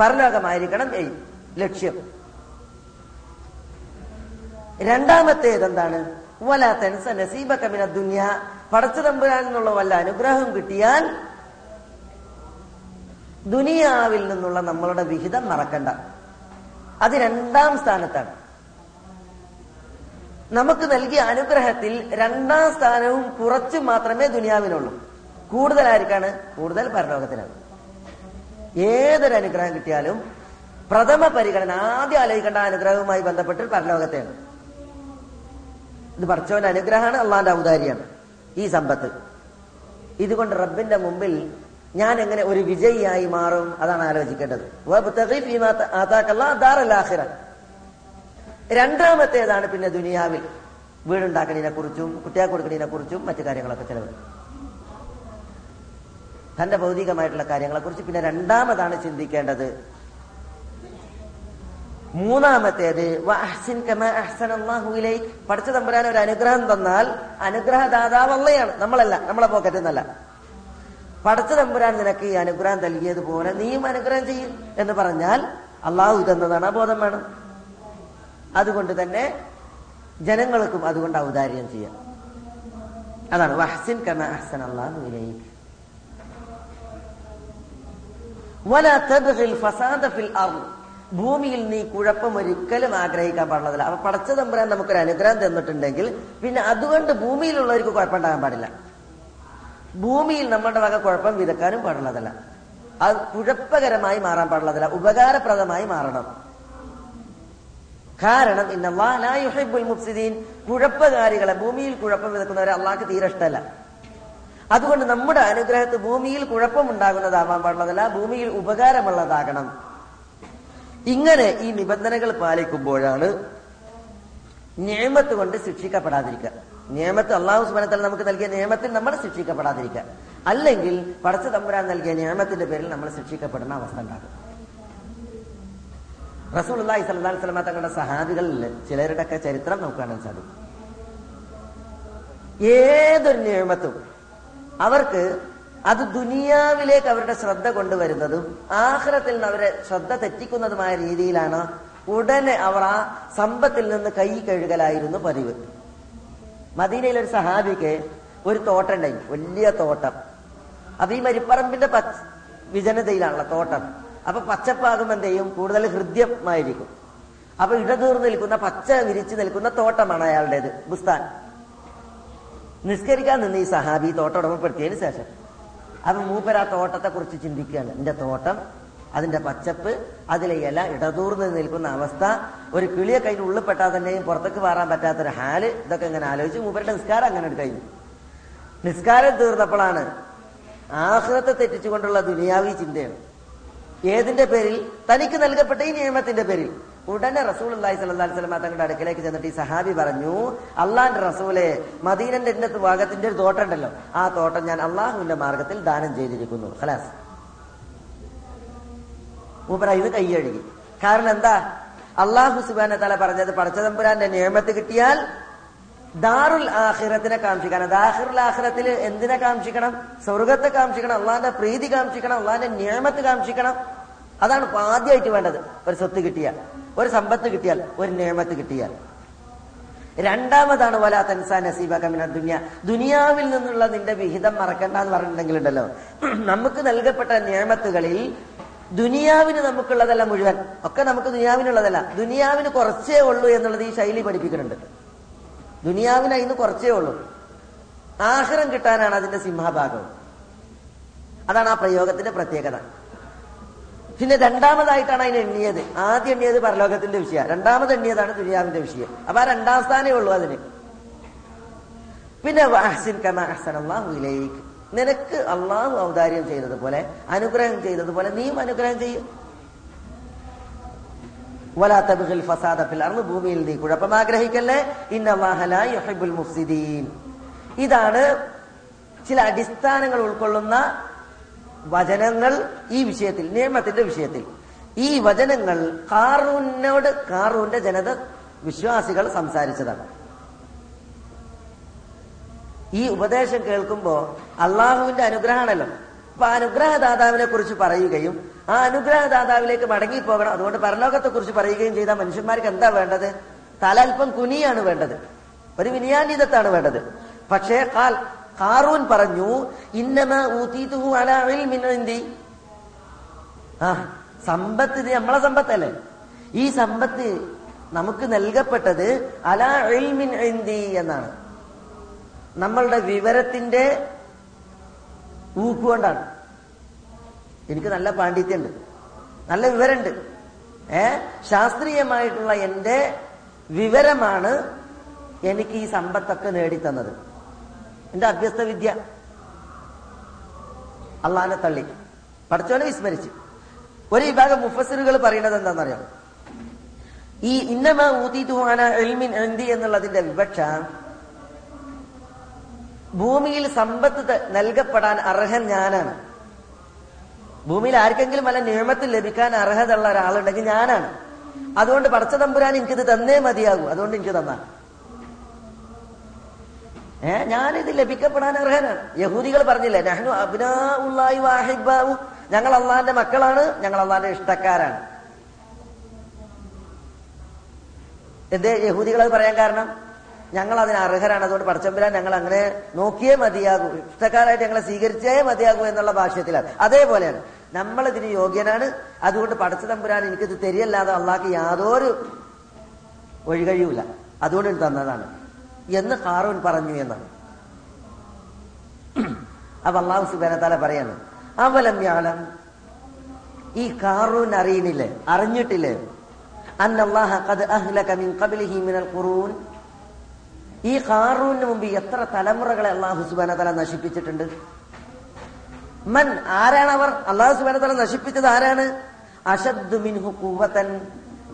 പരലോകമായിരിക്കണം എയിം ലക്ഷ്യം. രണ്ടാമത്തേത് എന്താണ് വല തെൻസ ദുന്യ. പടച്ചു തമ്പുരാൻ എന്നുള്ള വല്ല അനുഗ്രഹം കിട്ടിയാൽ ദുനിയാവിൽ നിന്നുള്ള നമ്മളുടെ വിഹിതം മറക്കണ്ട. അത് രണ്ടാം സ്ഥാനത്താണ്. നമുക്ക് നൽകിയ അനുഗ്രഹത്തിൽ രണ്ടാം സ്ഥാനവും കുറച്ച് മാത്രമേ ദുനിയാവിനുള്ളൂ കൂടുതൽ ആർക്കാണ് കൂടുതൽ പരലോകത്തിനാണ്. ഏതൊരു അനുഗ്രഹം കിട്ടിയാലും പ്രഥമ പരിഗണന ആദ്യം ആലോചിക്കേണ്ട അനുഗ്രഹവുമായി ബന്ധപ്പെട്ട് പരലോകത്തെയാണ്. ഇത് പഠിച്ചവന്റെ അനുഗ്രഹമാണ് അള്ളാന്റെ ഔദാര്യാണ് ഈ സമ്പത്ത്. ഇതുകൊണ്ട് റബ്ബിന്റെ മുമ്പിൽ ഞാൻ എങ്ങനെ ഒരു വിജയിയായി മാറും? അതാണ് ആലോചിക്കേണ്ടത്. രണ്ടാമത്തേതാണ് പിന്നെ ദുനിയാവിൽ വീടുണ്ടാക്കണതിനെ കുറിച്ചും കുട്ടിയെ കൊടുക്കണതിനെ കുറിച്ചും മറ്റു കാര്യങ്ങളൊക്കെ ചിലവ്. തന്റെ ഭൗതികമായിട്ടുള്ള കാര്യങ്ങളെ കുറിച്ച് പിന്നെ രണ്ടാമതാണ് ചിന്തിക്കേണ്ടത്. മൂന്നാമത്തേത് ഇലൈക്. പഠിച്ച തമ്പുരാൻ ഒരു അനുഗ്രഹം തന്നാൽ അനുഗ്രഹദാതാവ് അള്ളയാണ് നമ്മളല്ല നമ്മളെ പോക്കറ്റിൽ നിന്നല്ല പഠിച്ച തമ്പുരാൻ നിനക്ക് ഈ അനുഗ്രഹം നൽകിയതുപോലെ നീയും അനുഗ്രഹം ചെയ്യും എന്ന് പറഞ്ഞാൽ അള്ളാഹു ഇതെന്നതാണ് ബോധം വേണം. അതുകൊണ്ട് തന്നെ ജനങ്ങൾക്കും അതുകൊണ്ട് ഔദാര്യം ചെയ്യാം. അതാണ് വഹസിൻ കമ അഹ്സൻ അള്ളാഹു ഇലൈക്. വലാ തബ്ഗിൽ ഫസാദ ഫിൽ അർദ്. ഭൂമിയിൽ നീ കുഴപ്പം ഒരിക്കലും ആഗ്രഹിക്കാൻ പാടുള്ളതല്ല. അപ്പൊ പടച്ച തമ്പുരാൻ നമുക്കൊരു അനുഗ്രഹം തന്നിട്ടുണ്ടെങ്കിൽ പിന്നെ അതുകൊണ്ട് ഭൂമിയിലുള്ളവർക്ക് കുഴപ്പമുണ്ടാകാൻ പാടില്ല. ഭൂമിയിൽ നമ്മുടെ വക കുഴപ്പം വിതക്കാനും പാടുള്ളതല്ല. അത് കുഴപ്പകരമായി മാറാൻ പാടുള്ളതല്ല. ഉപകാരപ്രദമായി മാറണം. കാരണം ഇന്നല്ലാഹുൽ മുഫ്സിദീൻ കുഴപ്പകാരികളെ ഭൂമിയിൽ കുഴപ്പം വിതക്കുന്നവരെ അള്ളാഹ്ക്ക് തീരെ ഇഷ്ടമല്ല. അതുകൊണ്ട് നമ്മുടെ അനുഗ്രഹത്ത് ഭൂമിയിൽ കുഴപ്പമുണ്ടാകുന്നതാവാൻ പാടുള്ളതല്ല ഭൂമിയിൽ ഉപകാരമുള്ളതാകണം. ഇങ്ങനെ ഈ നിബന്ധനകൾ പാലിക്കുമ്പോഴാണ് നിയമത്ത് കൊണ്ട് ശിക്ഷിക്കപ്പെടാതിരിക്കുക. നിയമത്ത് അള്ളാഹു സുബനത്തൽ നമുക്ക് നൽകിയ നിയമത്തിൽ നമ്മൾ ശിക്ഷിക്കപ്പെടാതിരിക്കുക. അല്ലെങ്കിൽ പടച്ച തമ്പുരാൻ നൽകിയ നിയമത്തിന്റെ പേരിൽ നമ്മൾ ശിക്ഷിക്കപ്പെടുന്ന അവസ്ഥ ഉണ്ടാകും. റസൂൽ അള്ളാഹി സല്ലാ സ്വലമ തങ്ങളുടെ സഹാബികളിൽ ചിലരുടെയൊക്കെ ചരിത്രം നമുക്ക് സാധിക്കും. ഏതൊരു നിയമത്തും അവർക്ക് അത് ദുനിയാവിലേക്ക് അവരുടെ ശ്രദ്ധ കൊണ്ടുവരുന്നതും ആഹ്റത്തിൽ നിന്ന് അവരെ ശ്രദ്ധ തെറ്റിക്കുന്നതുമായ രീതിയിലാണ് ഉടനെ അവർ ആ സമ്പത്തിൽ നിന്ന് കൈ കഴുകലായിരുന്നു പതിവ്. മദീനയിലെ ഒരു സഹാബിക്ക് ഒരു തോട്ടം ഉണ്ടായി വലിയ തോട്ടം. അപ്പൊ ഈ മരിപ്പറമ്പിന്റെ പച്ച വിജനതയിലാണല്ലോ തോട്ടം. അപ്പൊ പച്ചപ്പാകുമ്പോൾ എന്ത് ചെയ്യും? കൂടുതൽ ഹൃദ്യമായിരിക്കും. അപ്പൊ ഇടതൂർന്ന് നിൽക്കുന്ന പച്ച വിരിച്ചു നിൽക്കുന്ന തോട്ടമാണ് അയാളുടേത് ബുസ്താൻ. നിസ്കരിക്കാൻ നിന്ന് ഈ സഹാബി തോട്ടം ഉടമപ്പെടുത്തിയതിന് ശേഷം. അപ്പൊ മൂപ്പർ ആ തോട്ടത്തെ കുറിച്ച് ചിന്തിക്കുകയാണ്. എന്റെ തോട്ടം അതിന്റെ പച്ചപ്പ് അതിലെ ഇല ഇടതൂർന്ന് നിൽക്കുന്ന അവസ്ഥ ഒരു കിളിയെ കയ്യിൽ ഉള്ളിൽപ്പെട്ടാൽ തന്നെയും പുറത്തേക്ക് മാറാൻ പറ്റാത്തൊരു ഹാൽ ഇതൊക്കെ ഇങ്ങനെ ആലോചിച്ച് മൂപ്പരുടെ നിസ്കാരം അങ്ങനെ കഴിഞ്ഞു. നിസ്കാരം തീർന്നപ്പോഴാണ് ആഹ്ലത്തെ തെറ്റിച്ചുകൊണ്ടുള്ള ദുനിയാവി ചിന്തയാണ്. ഏതിന്റെ പേരിൽ? തനിക്ക് നൽകപ്പെട്ട ഈ നിയമത്തിന്റെ പേരിൽ. ഉടനെ റസൂൽ അള്ളാഹി അലൈഹി സ്വലമ തങ്ങളുടെ അടുക്കലേക്ക് ചെന്നിട്ട് ഈ സഹാബി പറഞ്ഞു അള്ളാന്റെ റസൂലെ മദീനന്റെ ഇന്നത്തെ ഭാഗത്തിന്റെ ഒരു തോട്ടം ഉണ്ടല്ലോ. ആ തോട്ടം ഞാൻ അള്ളാഹുവിന്റെ മാർഗത്തിൽ ദാനം ചെയ്തിരിക്കുന്നു. ഖലാസ്. മൂപ്പര ഇത് കൈയഴുകി. കാരണം എന്താ? അള്ളാഹു സുബാന തല പറഞ്ഞത് പടച്ചതമ്പുരാന്റെ നിയമത്ത് കിട്ടിയാൽ ദാറുൽ ആഹിറത്തിനെ കാംക്ഷിക്കണം. ദാഹിറുൽ ആഹിറത്തിൽ എന്തിനെ കാംക്ഷിക്കണം? സ്വർഗത്തെ കാംക്ഷിക്കണം അള്ളാന്റെ പ്രീതി കാംക്ഷിക്കണം അള്ളാന്റെ നിയമത്ത് കാംക്ഷിക്കണം. അതാണ് ആദ്യമായിട്ട് വേണ്ടത്. ഒരു സ്വത്ത് കിട്ടിയാൽ. ഒരു സമ്പത്ത് കിട്ടിയാൽ ഒരു നിയമത്ത് കിട്ടിയാൽ. രണ്ടാമതാണ് വലാ തൻസാ നസീബ കമിന ദുനിയ. ദുനിയാവിൽ നിന്നുള്ള നിന്റെ വിഹിതം മറക്കണ്ട എന്ന് പറഞ്ഞിട്ടുണ്ടെങ്കിൽ ഉണ്ടല്ലോ നമുക്ക് നൽകപ്പെട്ട നിയമത്തുകളിൽ ദുനിയാവിന് നമുക്കുള്ളതല്ല മുഴുവൻ. ഒക്കെ നമുക്ക് ദുനിയാവിനുള്ളതല്ല. ദുനിയാവിന് കുറച്ചേ ഉള്ളൂ എന്നുള്ളത് ഈ ശൈലി പഠിപ്പിക്കുന്നുണ്ട്. ദുനിയാവിന് അതിന് കുറച്ചേ ഉള്ളൂ. ആഹാരം കിട്ടാനാണ് അതിന്റെ സിംഹഭാഗം. അതാണ് ആ പ്രയോഗത്തിന്റെ പ്രത്യേകത. പിന്നെ രണ്ടാമതായിട്ടാണ് അതിന് എണ്ണിയത്. ആദ്യം എണ്ണിയത് പരലോകത്തിന്റെ വിഷയ രണ്ടാമത് എണ്ണിയതാണ് ദുനിയാവിന്റെ വിഷയം. അപ്പൊ ആ രണ്ടാം സ്ഥാനേ ഉള്ളൂ അതിന്. പിന്നെ അല്ലാഹു നിനക്ക് അള്ളാഹു ഔദാര്യം ചെയ്തതുപോലെ അനുഗ്രഹം ചെയ്തതുപോലെ നീയും അനുഗ്രഹം ചെയ്യും. ഭൂമിയിൽ നീ കുഴപ്പം ആഗ്രഹിക്കല്ലേ? യുഹിബ്ബുൽ മുഫ്സിദീൻ. ഇതാണ് ചില അടിസ്ഥാനങ്ങൾ ഉൾക്കൊള്ളുന്ന വചനങ്ങൾ ഈ വിഷയത്തിൽ നിയമത്തിന്റെ വിഷയത്തിൽ. ഈ വചനങ്ങൾ കാറൂനോട് കാറൂന്റെ ജനത വിശ്വാസികൾ സംസാരിച്ചതാണ്. ഈ ഉപദേശം കേൾക്കുമ്പോ അള്ളാഹുവിന്റെ അനുഗ്രഹമാണല്ലോ. അപ്പൊ അനുഗ്രഹദാതാവിനെ കുറിച്ച് പറയുകയും ആ അനുഗ്രഹദാതാവിലേക്ക് മടങ്ങി പോകണം അതുകൊണ്ട് പരലോകത്തെ കുറിച്ച് പറയുകയും ചെയ്ത മനുഷ്യന്മാർക്ക് എന്താ വേണ്ടത്? തലൽപ്പം കുനിയാണ് വേണ്ടത്. ഒരു വിനിയാനീതത്താണ് വേണ്ടത്. പക്ഷേ കാൽ കാറൂൻ പറഞ്ഞു ഇന്നമ ആ സമ്പത്ത് ഇത് നമ്മളെ സമ്പത്തല്ലേ? ഈ സമ്പത്ത് നമുക്ക് നൽകപ്പെട്ടത് അലാ ഇൽമിൻ എന്തി എന്നാണ്. നമ്മളുടെ വിവരത്തിന്റെ ഊക്കുകൊണ്ടാണ് എനിക്ക് നല്ല പാണ്ഡിത്യമുണ്ട്. നല്ല വിവരമുണ്ട്. ഏ? ശാസ്ത്രീയമായിട്ടുള്ള എന്റെ വിവരമാണ് എനിക്ക് ഈ സമ്പത്തൊക്കെ നേടിത്തന്നത്. എന്റെ അഭ്യസ്ത വിദ്യ? അള്ളാനെ തള്ളി. പഠിച്ചവനെ വിസ്മരിച്ചു. ഒരു വിഭാഗം മുഫസിറുകൾ പറയുന്നത് എന്താണെന്നറിയാം? ഈ ഇന്നമ ഊതിതുവാന എൽമിൻ എന്തി എന്നുള്ളതിന്റെ വിവക്ഷ ഭൂമിയിൽ സമ്പത്ത് നൽകപ്പെടാൻ അർഹൻ ഞാനാണ്. ഭൂമിയിൽ ആർക്കെങ്കിലും വല്ല നിയമത്തിൽ ലഭിക്കാൻ അർഹതയുള്ള ഒരാളുണ്ടെങ്കിൽ ഞാനാണ്. അതുകൊണ്ട് പടച്ച തമ്പുരാൻ എനിക്കിത് തന്നേ മതിയാകൂ. അതുകൊണ്ട് എനിക്ക് തന്ന. ഏ ഞാനിത് ലഭിക്കപ്പെടാൻ അർഹനാണ്. യഹൂദികൾ പറഞ്ഞില്ലേ നഹ്നു അബ്നാഉല്ലാഹി വാഹിബാവു ഞങ്ങൾ അള്ളാന്റെ മക്കളാണ് ഞങ്ങൾ അള്ളാന്റെ ഇഷ്ടക്കാരാണ്. എന്തേ യഹൂദികൾ അത് പറയാൻ കാരണം? ഞങ്ങൾ അതിന് അർഹരാണ് അതുകൊണ്ട് പടച്ചമ്പുരാൻ ഞങ്ങൾ അങ്ങനെ നോക്കിയേ മതിയാകൂ. ഇഷ്ടക്കാരായിട്ട് ഞങ്ങളെ സ്വീകരിച്ചേ മതിയാകൂ എന്നുള്ള ഭാഷ്യത്തിലാണ്. അതേപോലെയാണ് നമ്മൾ ഇതിന് യോഗ്യനാണ് അതുകൊണ്ട് പടച്ച തമ്പുരാൻ എനിക്കിത് തരിയല്ലാതെ അള്ളാഹ്ക്ക് യാതൊരു ഒഴികഴിയൂല. അതുകൊണ്ട് തന്നതാണ്. എന്ന് ഹാറൂൻ പറഞ്ഞു എന്നാണ്. അപ്പൊ അള്ളാഹു സുബാനത്താല പറയാണ് അവലം ഈ കാറൂൻ അറിയുന്നില്ലേ? അറിഞ്ഞിട്ടില്ലേ? ഖുറൂൻ. ഈ കാറൂന് മുമ്പ് എത്ര തലമുറകളെ അള്ളാഹു സുബാന തല നശിപ്പിച്ചിട്ടുണ്ട്? മൻ ആരാണ് അവർ? അള്ളാഹു സുബാന തല നശിപ്പിച്ചത് ആരാണ്? അഷദ്ദു മിൻഹു ഖുവതൻ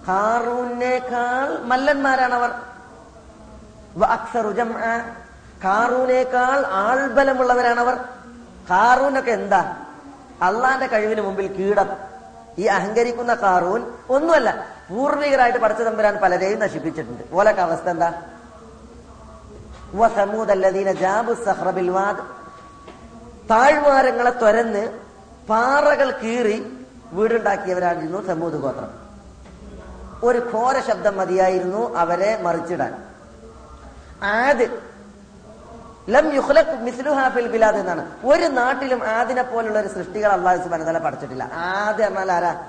ഖാറൂനേക്കാൾ മല്ലന്മാരാണ് അവർ. ഖാറൂനേക്കാൾ ആൾബലമുള്ളവരാണ് അവർ കാറൂനൊക്കെ എന്താ? അള്ളാന്റെ കഴിവിന് മുമ്പിൽ കീടം. ഈ അഹങ്കരിക്കുന്ന കാറൂൻ ഒന്നുമല്ല പൂർവികരായിട്ട് പഠിച്ച തമ്പുരാൻ പലരെയും നശിപ്പിച്ചിട്ടുണ്ട്. ഓലൊക്കെ അവസ്ഥ എന്താ? താഴ്വാരങ്ങളെ തുരന്ന് പാറകൾ കീറി വീടുണ്ടാക്കിയവരായിരുന്നു സമൂത് ഗോത്രം. ഒരു ഘോര ശബ്ദം മതിയായിരുന്നു അവരെ മറിച്ചിടാൻ. ആദ്. ലം യുഖ്ലഖ് മിസ്ലുഹാ ഫിൽ ബിലാദ് എന്നാണ്. ഒരു നാട്ടിലും ആദിനെ പോലുള്ള ഒരു സൃഷ്ടികൾ അള്ളാഹു തആല പഠിച്ചിട്ടില്ല ആദ് എന്നാൽ ആരാ?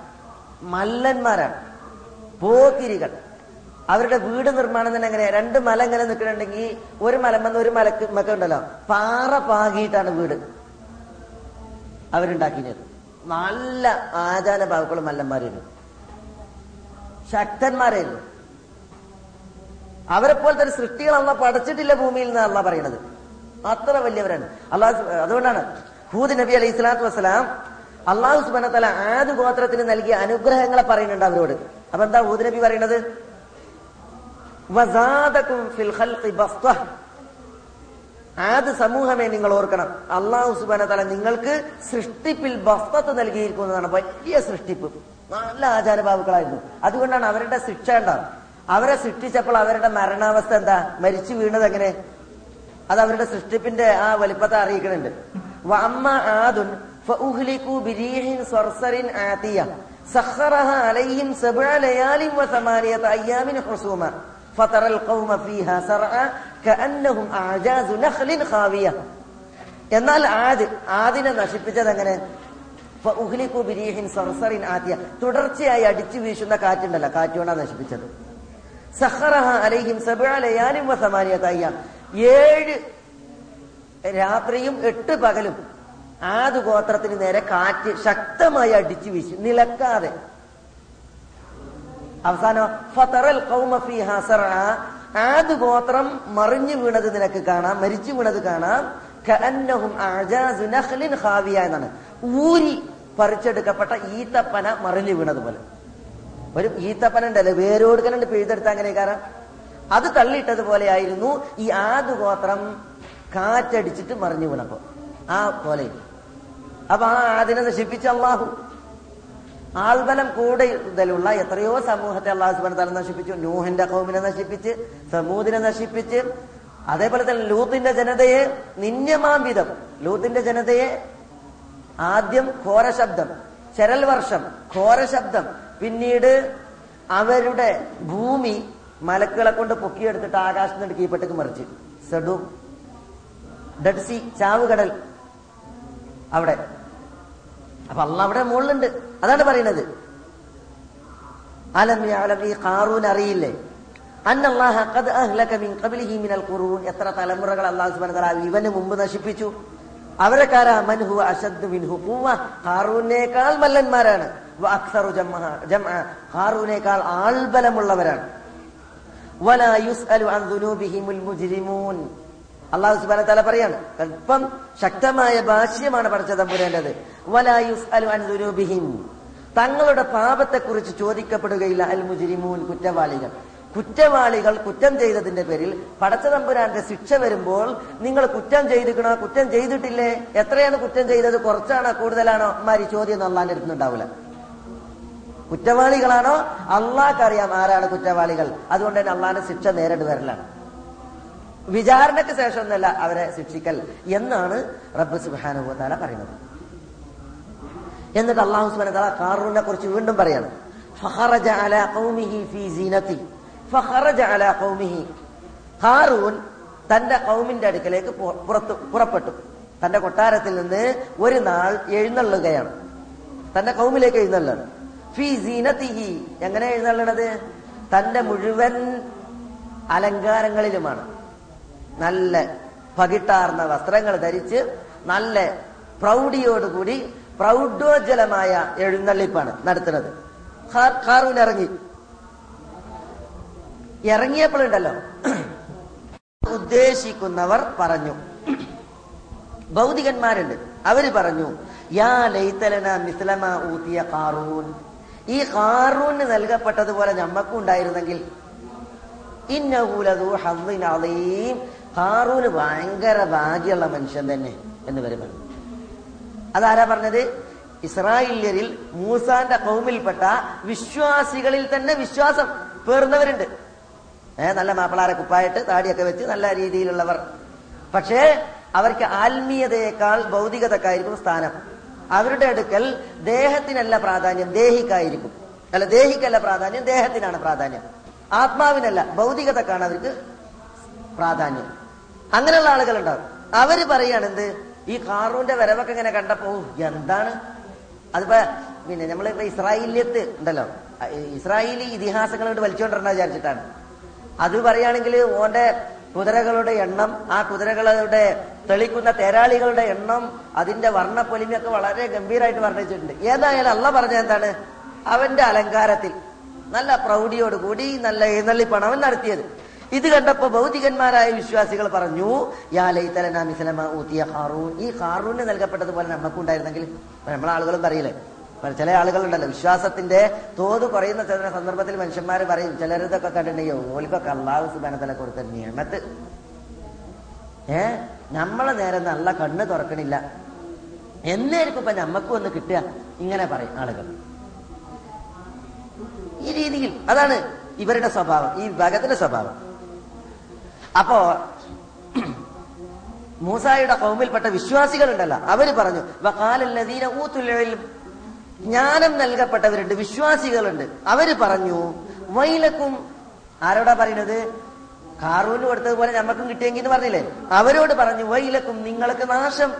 മല്ലന്മാരാണ്. പോക്കിരികൾ അവരുടെ വീട് നിർമ്മാണം തന്നെ എങ്ങനെയാ? രണ്ട് മല ഇങ്ങനെ നിൽക്കണുണ്ടെങ്കിൽ ഒരു മലമെന്ന് ഒരു മലക്ക് മക്ക ഉണ്ടല്ലോ. പാറ പാകിയിട്ടാണ് വീട്. അവരുണ്ടാക്കിയത്. നല്ല ആചാര ഭാവക്കുള്ള മല്ലന്മാരായിരുന്നു. ശക്തന്മാരായിരുന്നു. അവരെ പോലത്തെ തന്നെ സൃഷ്ടികൾ അള്ള പടച്ചിട്ടില്ല ഭൂമിയിൽ നിന്ന് അള്ള പറയണത്. അത്ര വലിയവരാണ്. അള്ളാഹു അതുകൊണ്ടാണ് ഹൂദ് നബി അലൈഹി സ്വലാത്തു വസ്സലാം അള്ളാഹു സുബാന തല ആദ് ഗോത്രത്തിന് നൽകിയ അനുഗ്രഹങ്ങളെ പറയുന്നുണ്ട് അവരോട്. അപ്പൊ എന്താ ഹൂദ് നബി ബസ്ത ആദ് സമൂഹമേ നിങ്ങൾ ഓർക്കണം. അള്ളാഹു സുബാന തല നിങ്ങൾക്ക് സൃഷ്ടിപ്പിൽ ബസ്തത്ത് നൽകിയിരിക്കുന്നതാണ്. വലിയ സൃഷ്ടിപ്പ്. നല്ല ആചാരഭാവുക്കളായിരുന്നു. അതുകൊണ്ടാണ് അവരുടെ ശിക്ഷ ഉണ്ടാവും അവരെ സൃഷ്ടിച്ചപ്പോൾ അവരുടെ മരണാവസ്ഥ എന്താ? മരിച്ചു വീണത് എങ്ങനെ? അത് അവരുടെ സൃഷ്ടിപ്പിന്റെ ആ വലിപ്പത്തെ അറിയിക്കുന്നുണ്ട് വമ്മ ആദുൻ എന്നാൽ ആദ് ആദിനെ നശിപ്പിച്ചത് എങ്ങനെ? തുടർച്ചയായി അടിച്ചു വീശുന്ന കാറ്റുണ്ടല്ലോ കാറ്റുകൊണ്ടാണ് നശിപ്പിച്ചത്. സഹറഹ അലൈഹിം ഏഴ് രാത്രിയും എട്ട് പകലും ആദ് ഗോത്രത്തിന് നേരെ കാറ്റ് ശക്തമായി അടിച്ചു വീശി. നിലക്കാതെ. അവസാനം ഫതറൽ ആദ് ഗോത്രം മറിഞ്ഞു വീണത് നിനക്ക് കാണാം മരിച്ചു വീണത് കാണാം. എന്നാണ്. ഊരി പറിച്ചെടുക്കപ്പെട്ട ഈത്തപ്പന മറിഞ്ഞു വീണത് പോലെ ഒരു ഈത്തപ്പന വേരോടുക്കനുണ്ട് പിഴുതെടുത്ത അങ്ങനെ കാരണം അത് തള്ളിയിട്ടതുപോലെ ആയിരുന്നു ഈ ആദു ഗോത്രം കാറ്റടിച്ചിട്ട് മറിഞ്ഞു വീണപ്പോ. ആ പോലെ. അപ്പൊ ആ ആദിനെ നശിപ്പിച്ച അള്ളാഹു. ആൾബലം കൂടുതലുള്ള എത്രയോ സമൂഹത്തെ അള്ളാഹു സുബാൻ തല നശിപ്പിച്ചു. നൂഹിന്റെ കൗമിനെ നശിപ്പിച്ച് സമൂദിനെ നശിപ്പിച്ച് അതേപോലെ തന്നെ ലൂത്തിന്റെ ജനതയെ നിന്യമാം വിധം ലൂത്തിന്റെ ജനതയെ ആദ്യം ഘോരശബ്ദം ചരൽ വർഷം ഘോരശബ്ദം പിന്നീട് അവരുടെ ഭൂമി മലക്കുകളെ കൊണ്ട് പൊക്കിയെടുത്തിട്ട് ആകാശത്തിന് കീഴ്പെട്ടേക്ക് മറിച്ച്. സെഡു ഡി സി ചാവുകടൽ അവിടെ. അപ്പൊ അള്ള അവിടെ മുകളിലുണ്ട്. അതാണ് പറയുന്നത്. അലം യഅലം ഈ ഖാറൂൻ അറിയില്ലേ? എത്ര തലമുറകൾ തആല ഇവന് മുമ്പ് നശിപ്പിച്ചു. അവരെക്കാരാ മൻഹു അഷദ് മിൻഹു. പൂവ ഹാറൂനേക്കാൾ മല്ലന്മാരാണ്. ഹാറൂനേക്കാൾ ആൾബലമുള്ളവരാണ്. അള്ളാഹു സുബാന തല പറയാണ് അല്പം ശക്തമായ ഭാഷ്യമാണ് പഠിച്ച തമ്പുരേണ്ടത് തങ്ങളുടെ പാപത്തെക്കുറിച്ച് ചോദിക്കപ്പെടുകയില്ല അൽ മുജിരിമൂൻ കുറ്റവാളികൾ. കുറ്റവാളികൾ കുറ്റം ചെയ്തതിന്റെ പേരിൽ പടച്ച തമ്പുരാന്റെ ശിക്ഷ വരുമ്പോൾ നിങ്ങൾ കുറ്റം ചെയ്തിക്കണോ കുറ്റം ചെയ്തിട്ടില്ലേ? എത്രയാണ് കുറ്റം ചെയ്തത്? കുറച്ചാണോ? കൂടുതലാണോ? മാരി ചോദ്യം അള്ളാന്റെ അടുത്തുണ്ടാവില്ല കുറ്റവാളികളാണോ? അള്ളാഹ്ക്കറിയാം ആരാണ് കുറ്റവാളികൾ. അതുകൊണ്ട് തന്നെ അള്ളാന്റെ ശിക്ഷ നേരിട്ട് വരലാണ് വിചാരണയ്ക്ക് ശേഷം ഒന്നല്ല അവരെ ശിക്ഷിക്കൽ എന്നാണ് റബ്ബ് സുബാനുഭവത്താല പറയുന്നത്. എന്നിട്ട് അള്ളാഹു സുബാന താല കാറൂനെ കുറിച്ച് വീണ്ടും പറയാണ്. ഹാറൂൻ തന്റെ കൗമിന്റെ അടുക്കലേക്ക് പുറത്തു പുറപ്പെട്ടു. തന്റെ കൊട്ടാരത്തിൽ നിന്ന് ഒരു നാൾ എഴുന്നള്ളുകയാണ്. തന്റെ കൗമിലേക്ക് സീനത്തിഹി എങ്ങനെ എഴുന്നള്ളണത് തന്റെ മുഴുവൻ അലങ്കാരങ്ങളിലുമാണ്. നല്ല പകിട്ടാർന്ന വസ്ത്രങ്ങൾ ധരിച്ച് നല്ല പ്രൗഢിയോടുകൂടി പ്രൗഢോജ്വലമായ എഴുന്നള്ളിപ്പാണ് നടത്തുന്നത്. ഖാറൂൻ ഇറങ്ങി. ഇറങ്ങിയപ്പോഴുണ്ടല്ലോ ഉദ്ദേശിക്കുന്നവർ പറഞ്ഞു. ഭൗതികന്മാരുണ്ട്. അവർ പറഞ്ഞു യാ ലൈത്തലന മിസ്ലമ ഊത്തിയ ഖാറൂൻ ഈ ഹാറൂന് നൽകപ്പെട്ടതുപോലെ ഞമ്മക്കും ഉണ്ടായിരുന്നെങ്കിൽ ഇന്നഹൂലതു ഹദ്ദിൻ ഹാറൂന് ഭയങ്കര ഭാഗ്യമുള്ള മനുഷ്യൻ തന്നെ എന്ന് വരെ പറഞ്ഞു. അതാരാ പറഞ്ഞത്? ഇസ്രായേല്യരിൽ മൂസാന്റെ കൗമിൽപ്പെട്ട വിശ്വാസികളിൽ തന്നെ വിശ്വാസം പേർന്നവരുണ്ട്. ഏഹ് നല്ല മാപ്പിളാരെ കുപ്പായിട്ട് താടിയൊക്കെ വെച്ച് നല്ല രീതിയിലുള്ളവർ. പക്ഷേ അവർക്ക് ആത്മീയതയേക്കാൾ ഭൗതികതക്കായിരിക്കും സ്ഥാനം. അവരുടെ അടുക്കൽ ദേഹത്തിനല്ല പ്രാധാന്യം ദേഹിക്കായിരിക്കും. അല്ല ദേഹിക്കല്ല പ്രാധാന്യം ദേഹത്തിനാണ് പ്രാധാന്യം. ആത്മാവിനല്ല ഭൗതികതക്കാണ് അവർക്ക് പ്രാധാന്യം. അങ്ങനെയുള്ള ആളുകൾ ഉണ്ടാവും അവർ പറയാണ് എന്ത്? ഈ കാറൂന്റെ വരവൊക്കെ ഇങ്ങനെ കണ്ടപ്പോ എന്താണ്? അതിപ്പോ പിന്നെ നമ്മളിപ്പോ ഇസ്രായേലിയത്ത് ഉണ്ടല്ലോ. ഇസ്രായേലി ഇതിഹാസങ്ങൾ കൊണ്ട് വലിച്ചുകൊണ്ടിരുന്ന വിചാരിച്ചിട്ടാണ്. അത് പറയുകയാണെങ്കിൽ ഓന്റെ കുതിരകളുടെ എണ്ണം ആ കുതിരകളുടെ തെളിക്കുന്ന തേരാളികളുടെ എണ്ണം അതിന്റെ വർണപ്പൊലിമയൊക്കെ വളരെ ഗംഭീരമായിട്ട് വർണിച്ചിട്ടുണ്ട്. ഏതായാലും അല്ല പറഞ്ഞ എന്താണ്? അവന്റെ അലങ്കാരത്തിൽ. നല്ല പ്രൗഢിയോട് കൂടി നല്ല എഴുന്നള്ളിപ്പാണ് അവൻ നടത്തിയത്. ഇത് കണ്ടപ്പോ ഭൗതികന്മാരായ വിശ്വാസികൾ പറഞ്ഞു യാ ഹാറൂൻ. ഈ ഹാറൂന് നൽകപ്പെട്ടതുപോലെ നമുക്കുണ്ടായിരുന്നെങ്കിൽ നമ്മളെ ആളുകളും പറയില്ലേ? ചില ആളുകളുണ്ടല്ലോ വിശ്വാസത്തിന്റെ തോത് കുറയുന്ന ചില സന്ദർഭത്തിൽ മനുഷ്യന്മാർ പറയും ചിലരിതൊക്കെ കണ്ടിട്ടുണ്ടെങ്കിൽ ഓലിക്കൊക്കെ അള്ളാഹു സുബാനത്തല കൊടുത്ത നിയമത്ത്. ഏ? നമ്മളെ നേരെ നല്ല കണ്ണ് തുറക്കണില്ല. എന്നായിരിക്കും ഇപ്പൊ നമ്മക്കും ഒന്ന് കിട്ടുക ഇങ്ങനെ പറയും ആളുകൾ. ഈ രീതിയിൽ അതാണ് ഇവരുടെ സ്വഭാവം ഈ വിഭാഗത്തിന്റെ സ്വഭാവം. അപ്പോ മൂസായുടെ കൗമിൽപ്പെട്ട വിശ്വാസികളുണ്ടല്ലോ അവർ പറഞ്ഞു ജ്ഞാനം നൽകപ്പെട്ടവരുണ്ട് വിശ്വാസികളുണ്ട്. അവർ പറഞ്ഞു വൈലക്കും ആരോടാ പറയുന്നത്? കാറൂന് കൊടുത്തതുപോലെ നമുക്കും കിട്ടിയെങ്കിൽ പറഞ്ഞില്ലേ? അവരോട് പറഞ്ഞു വൈലക്കും നിങ്ങൾക്ക് നാശം.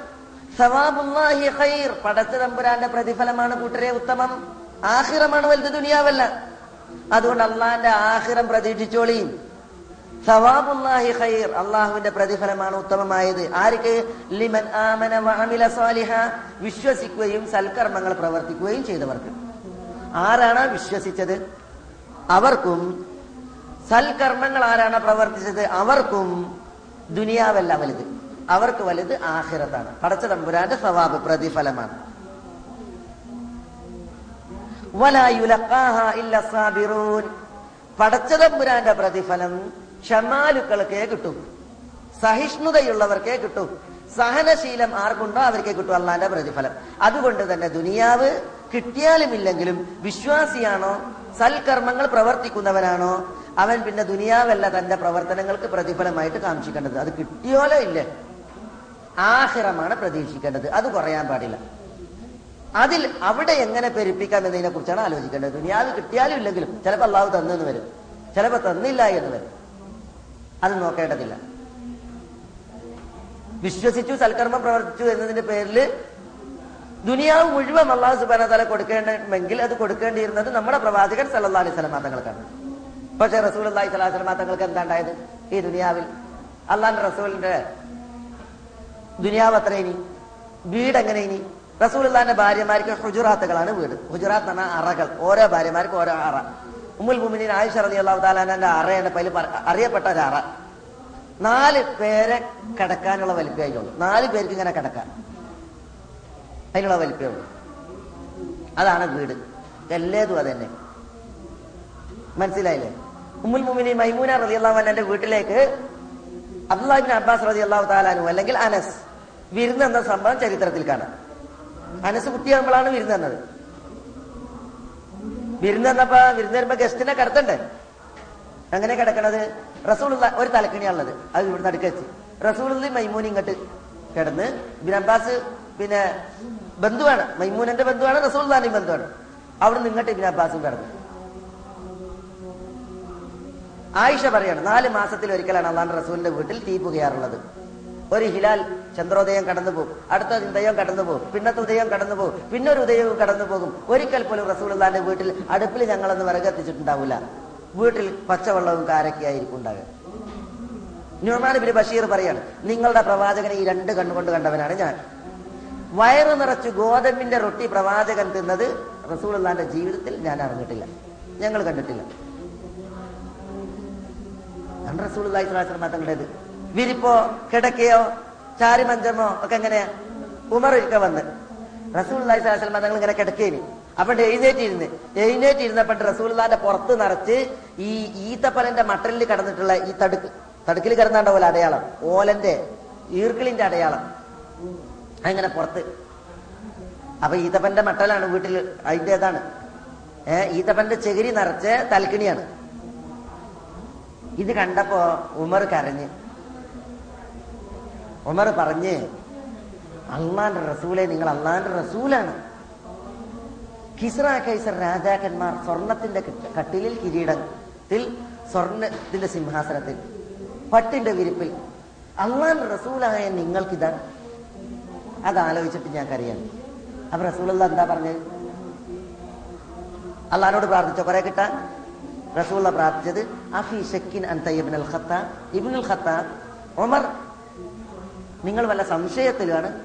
സവാബുല്ലാഹി ഖൈർ പടച്ച തമ്പുരാന്റെ പ്രതിഫലമാണ് കൂട്ടരെ ഉത്തമം. ആഹിറമാണ് വലുത് ദുനിയാവല്ല. അതുകൊണ്ട് അള്ളാന്റെ ആഹിറം പ്രതീക്ഷിച്ചോളിയും സവാബുല്ലാഹി ഖൈർ. അള്ളാഹുവിന്റെ പ്രതിഫലമാണ് ഉത്തമമായത്. ആർക്ക്? ലിമൻ ആമന വഅമില സാലിഹ. വിശ്വസിക്കുകയും സൽക്കർമ്മങ്ങൾ പ്രവർത്തിക്കുകയും ചെയ്തവർക്ക്. ആരാണ് വിശ്വസിച്ചത്? അവർക്കും സൽക്കർമ്മങ്ങൾ ആരാണ് പ്രവർത്തിച്ചത്? അവർക്കും ദുനിയാവല്ല വലുത്. അവർക്ക് വലുത് ആഹിറത്താണ് പടച്ച തമ്പുരാന്റെ സവാബ് പ്രതിഫലമാണ്. പടച്ചതമ്പുരാന്റെ പ്രതിഫലം ക്ഷമാലുക്കൾക്കേ കിട്ടും? സഹിഷ്ണുതയുള്ളവർക്കേ കിട്ടും? സഹനശീലം ആർക്കുണ്ടോ അവർക്കേ കിട്ടും അള്ളാന്റെ പ്രതിഫലം. അതുകൊണ്ട് തന്നെ ദുനിയാവ് കിട്ടിയാലും ഇല്ലെങ്കിലും വിശ്വാസിയാണോ? സൽക്കർമ്മങ്ങൾ പ്രവർത്തിക്കുന്നവനാണോ? അവൻ പിന്നെ ദുനിയാവല്ല തന്റെ പ്രവർത്തനങ്ങൾക്ക് പ്രതിഫലമായിട്ട് കാക്ഷിക്കേണ്ടത് അത് കിട്ടിയോലോ ഇല്ലേ. ആഹിറമാണ് പ്രതീക്ഷിക്കേണ്ടത്. അത് കുറയാൻ പാടില്ല. അതിൽ അവിടെ എങ്ങനെ പെരുപ്പിക്കാം എന്നതിനെ കുറിച്ചാണ് ആലോചിക്കേണ്ടത്. ദുനിയാവ് കിട്ടിയാലും ഇല്ലെങ്കിലും ചിലപ്പോൾ അള്ളാഹു തന്നെന്ന് വരും. ചിലപ്പോൾ തന്നില്ല എന്ന് വരും. അത് നോക്കേണ്ടതില്ല. വിശ്വസിച്ചു സൽക്കർമ്മം പ്രവർത്തിച്ചു എന്നതിന്റെ പേരിൽ ദുനിയാവ് മുഴുവൻ അള്ളാഹു സുബാന തല കൊടുക്കേണ്ടെങ്കിൽ അത് കൊടുക്കേണ്ടിയിരുന്നത് നമ്മുടെ പ്രവാചകൻ സല്ലാ അലൈഹി സ്വലമാ തങ്ങൾക്കാണ്. പക്ഷെ റസൂൽ അള്ളാഹി സ്വലാഹു സ്വലമാ തങ്ങൾക്ക് ഈ ദുനിയാവിൽ? അള്ളാഹിന്റെ റസൂലിന്റെ ദുനിയാവ് അത്ര ഇനി? വീട് എങ്ങനെ ഇനി? റസൂൽ അള്ളാഹിന്റെ ഭാര്യമാർക്ക് ഹുജുറാത്തുകളാണ് വീട്. ഹുജുറാത്ത് എന്ന് അറകൾ. ഓരോ ഭാര്യമാർക്ക് ഓരോ അറ. ഉമ്മുൽ മുമിനീൻ ആയിഷ റതി അള്ളാഹു താലാന്റെ അറയാണ് അറിയപ്പെട്ട ഒരു അറ നാല് പേരെ കിടക്കാനുള്ള വലിപ്പമേ അതിനുള്ളൂ നാല് പേർക്ക് ഇങ്ങനെ കിടക്കാം. അതിനുള്ള വലിപ്പമേ ഉള്ളൂ. അതാണ് വീട്. എല്ലാതും അതന്നെ. മനസ്സിലായില്ലേ? ഉമ്മുൽ മുമിനി മൈമൂന റതി അള്ളാഹുന്റെ വീട്ടിലേക്ക് അബ്ദുല്ലാഹിബിൻ അബ്ബാസ് റതി അള്ളാഹു താലാനു അല്ലെങ്കിൽ അനസ് വിരുന്ന് എന്ന സംഭവം ചരിത്രത്തിൽ കാണാം. അനസ് കുട്ടിയാകുമ്പോഴാണ് വിരുന്ന് എന്നത് വിരുന്ന് വന്നപ്പോ വിരുന്ന് വരുമ്പോ ഗസ്റ്റിനെ കിടത്തണ്ടേ? അങ്ങനെ കിടക്കണത്? റസൂൾ ഒരു തലക്കിണിയാണുള്ളത്. അത് ഇവിടെ നടുക്ക് റസൂൾ മൈമൂൻ ഇങ്ങോട്ട് കിടന്ന് ബിൻ അബ്ബാസ് പിന്നെ ബന്ധുവാണ്. മൈമൂനന്റെ ബന്ധുവാണ് റസൂൾ ബന്ധുവാണ്. അവിടെ ഇങ്ങോട്ട് ബിൻ അബ്ബാസും കിടന്നു. ആയിഷ പറയാണ് നാല് മാസത്തിൽ ഒരിക്കലാണ് അള്ളാഹ് റസൂലിന്റെ വീട്ടിൽ തീ പുകയാറുള്ളത്. ഒരു ഹിലാൽ ചന്ദ്രോദയം കടന്നു പോകും. അടുത്ത ഉദയം കടന്നു പോകും. പിന്നത്തെ ഉദയം കടന്നു പോകും. പിന്നൊരു ഉദയവും കടന്നു പോകും. ഒരിക്കൽ പോലും റസൂൽ അള്ളാന്റെ വീട്ടിൽ അടുപ്പിൽ ഞങ്ങളൊന്ന് വിറകെത്തിച്ചിട്ടുണ്ടാവില്ല. വീട്ടിൽ പച്ചവെള്ളവും കാരക്കയായിരിക്കും ഉണ്ടാകുക ന്യൂമാൻ ബിൻ ബഷീർ പറയാണ് നിങ്ങളുടെ പ്രവാചകനെ ഈ രണ്ട് കണ്ണുകൊണ്ട് കണ്ടവനാണ് ഞാൻ. വയറ് നിറച്ച് ഗോതമ്പിന്റെ റൊട്ടി പ്രവാചകൻ തിന്നത് റസൂൽ അള്ളാന്റെ ജീവിതത്തിൽ ഞാൻ അറിഞ്ഞിട്ടില്ല. ഞങ്ങൾ കണ്ടിട്ടില്ല. റസൂൽ തങ്ങളുടേത്? വിരിപ്പോ കിടക്കയോ ചാരിമഞ്ചമോ ഒക്കെ എങ്ങനെയാ ഉമർ വന്ന്. റസൂൽ ഞങ്ങൾ ഇങ്ങനെ കിടക്കേനി. അപ്പൊ എഴുന്നേറ്റിരുന്ന്. എഴുന്നേറ്റിരുന്നപ്പോ റസൂൽദാന്റെ പുറത്ത് നിറച്ച് ഈ ഈത്തപ്പനന്റെ മട്ടലിൽ കടന്നിട്ടുള്ള ഈ തടുക്ക്. തടുക്കിൽ കിടന്നാണ്ട പോലെ അടയാളം. ഓലന്റെ ഈർക്കിളിന്റെ അടയാളം. അങ്ങനെ പുറത്ത്. അപ്പൊ ഈത്തപ്പന്റെ മട്ടലാണ് വീട്ടിൽ അതിന്റെതാണ് ഏഹ് ഈത്തപ്പന്റെ ചെകിരി നിറച്ച് തൽക്കിണിയാണ്. ഇത് കണ്ടപ്പോ ഉമർ കരഞ്ഞ്. ഉമർ പറഞ്ഞ് അള്ളാന്റെ റസൂലെ നിങ്ങൾ അള്ളാന്റെ റസൂലാണ്. കിസ്ര കൈസർ രാജാക്കന്മാർ സ്വർണത്തിന്റെ കട്ടിലിൽ കിരീടത്തിൽ സ്വർണത്തിന്റെ സിംഹാസനത്തിൽ പട്ടിന്റെ വിരിപ്പിൽ അള്ളാന്റെ റസൂലായ നിങ്ങൾക്കിതാണ് അത് ആലോചിച്ചിട്ട് ഞാൻ കറിയാണ് അപ്പൊ റസൂൽ എന്താ പറഞ്ഞത്? അള്ളഹാനോട് പ്രാർത്ഥിച്ചോ? കുറെ കിട്ടാൻ റസൂള്ള പ്രാർത്ഥിച്ചത് അഫി ഷക്കിൻ അൻ ഇബ്നുൽ ഖത്താബ് അൽ ഖത്താബ് ഉമർ നിങ്ങൾ വല്ല സംശയത്തിലാണ്?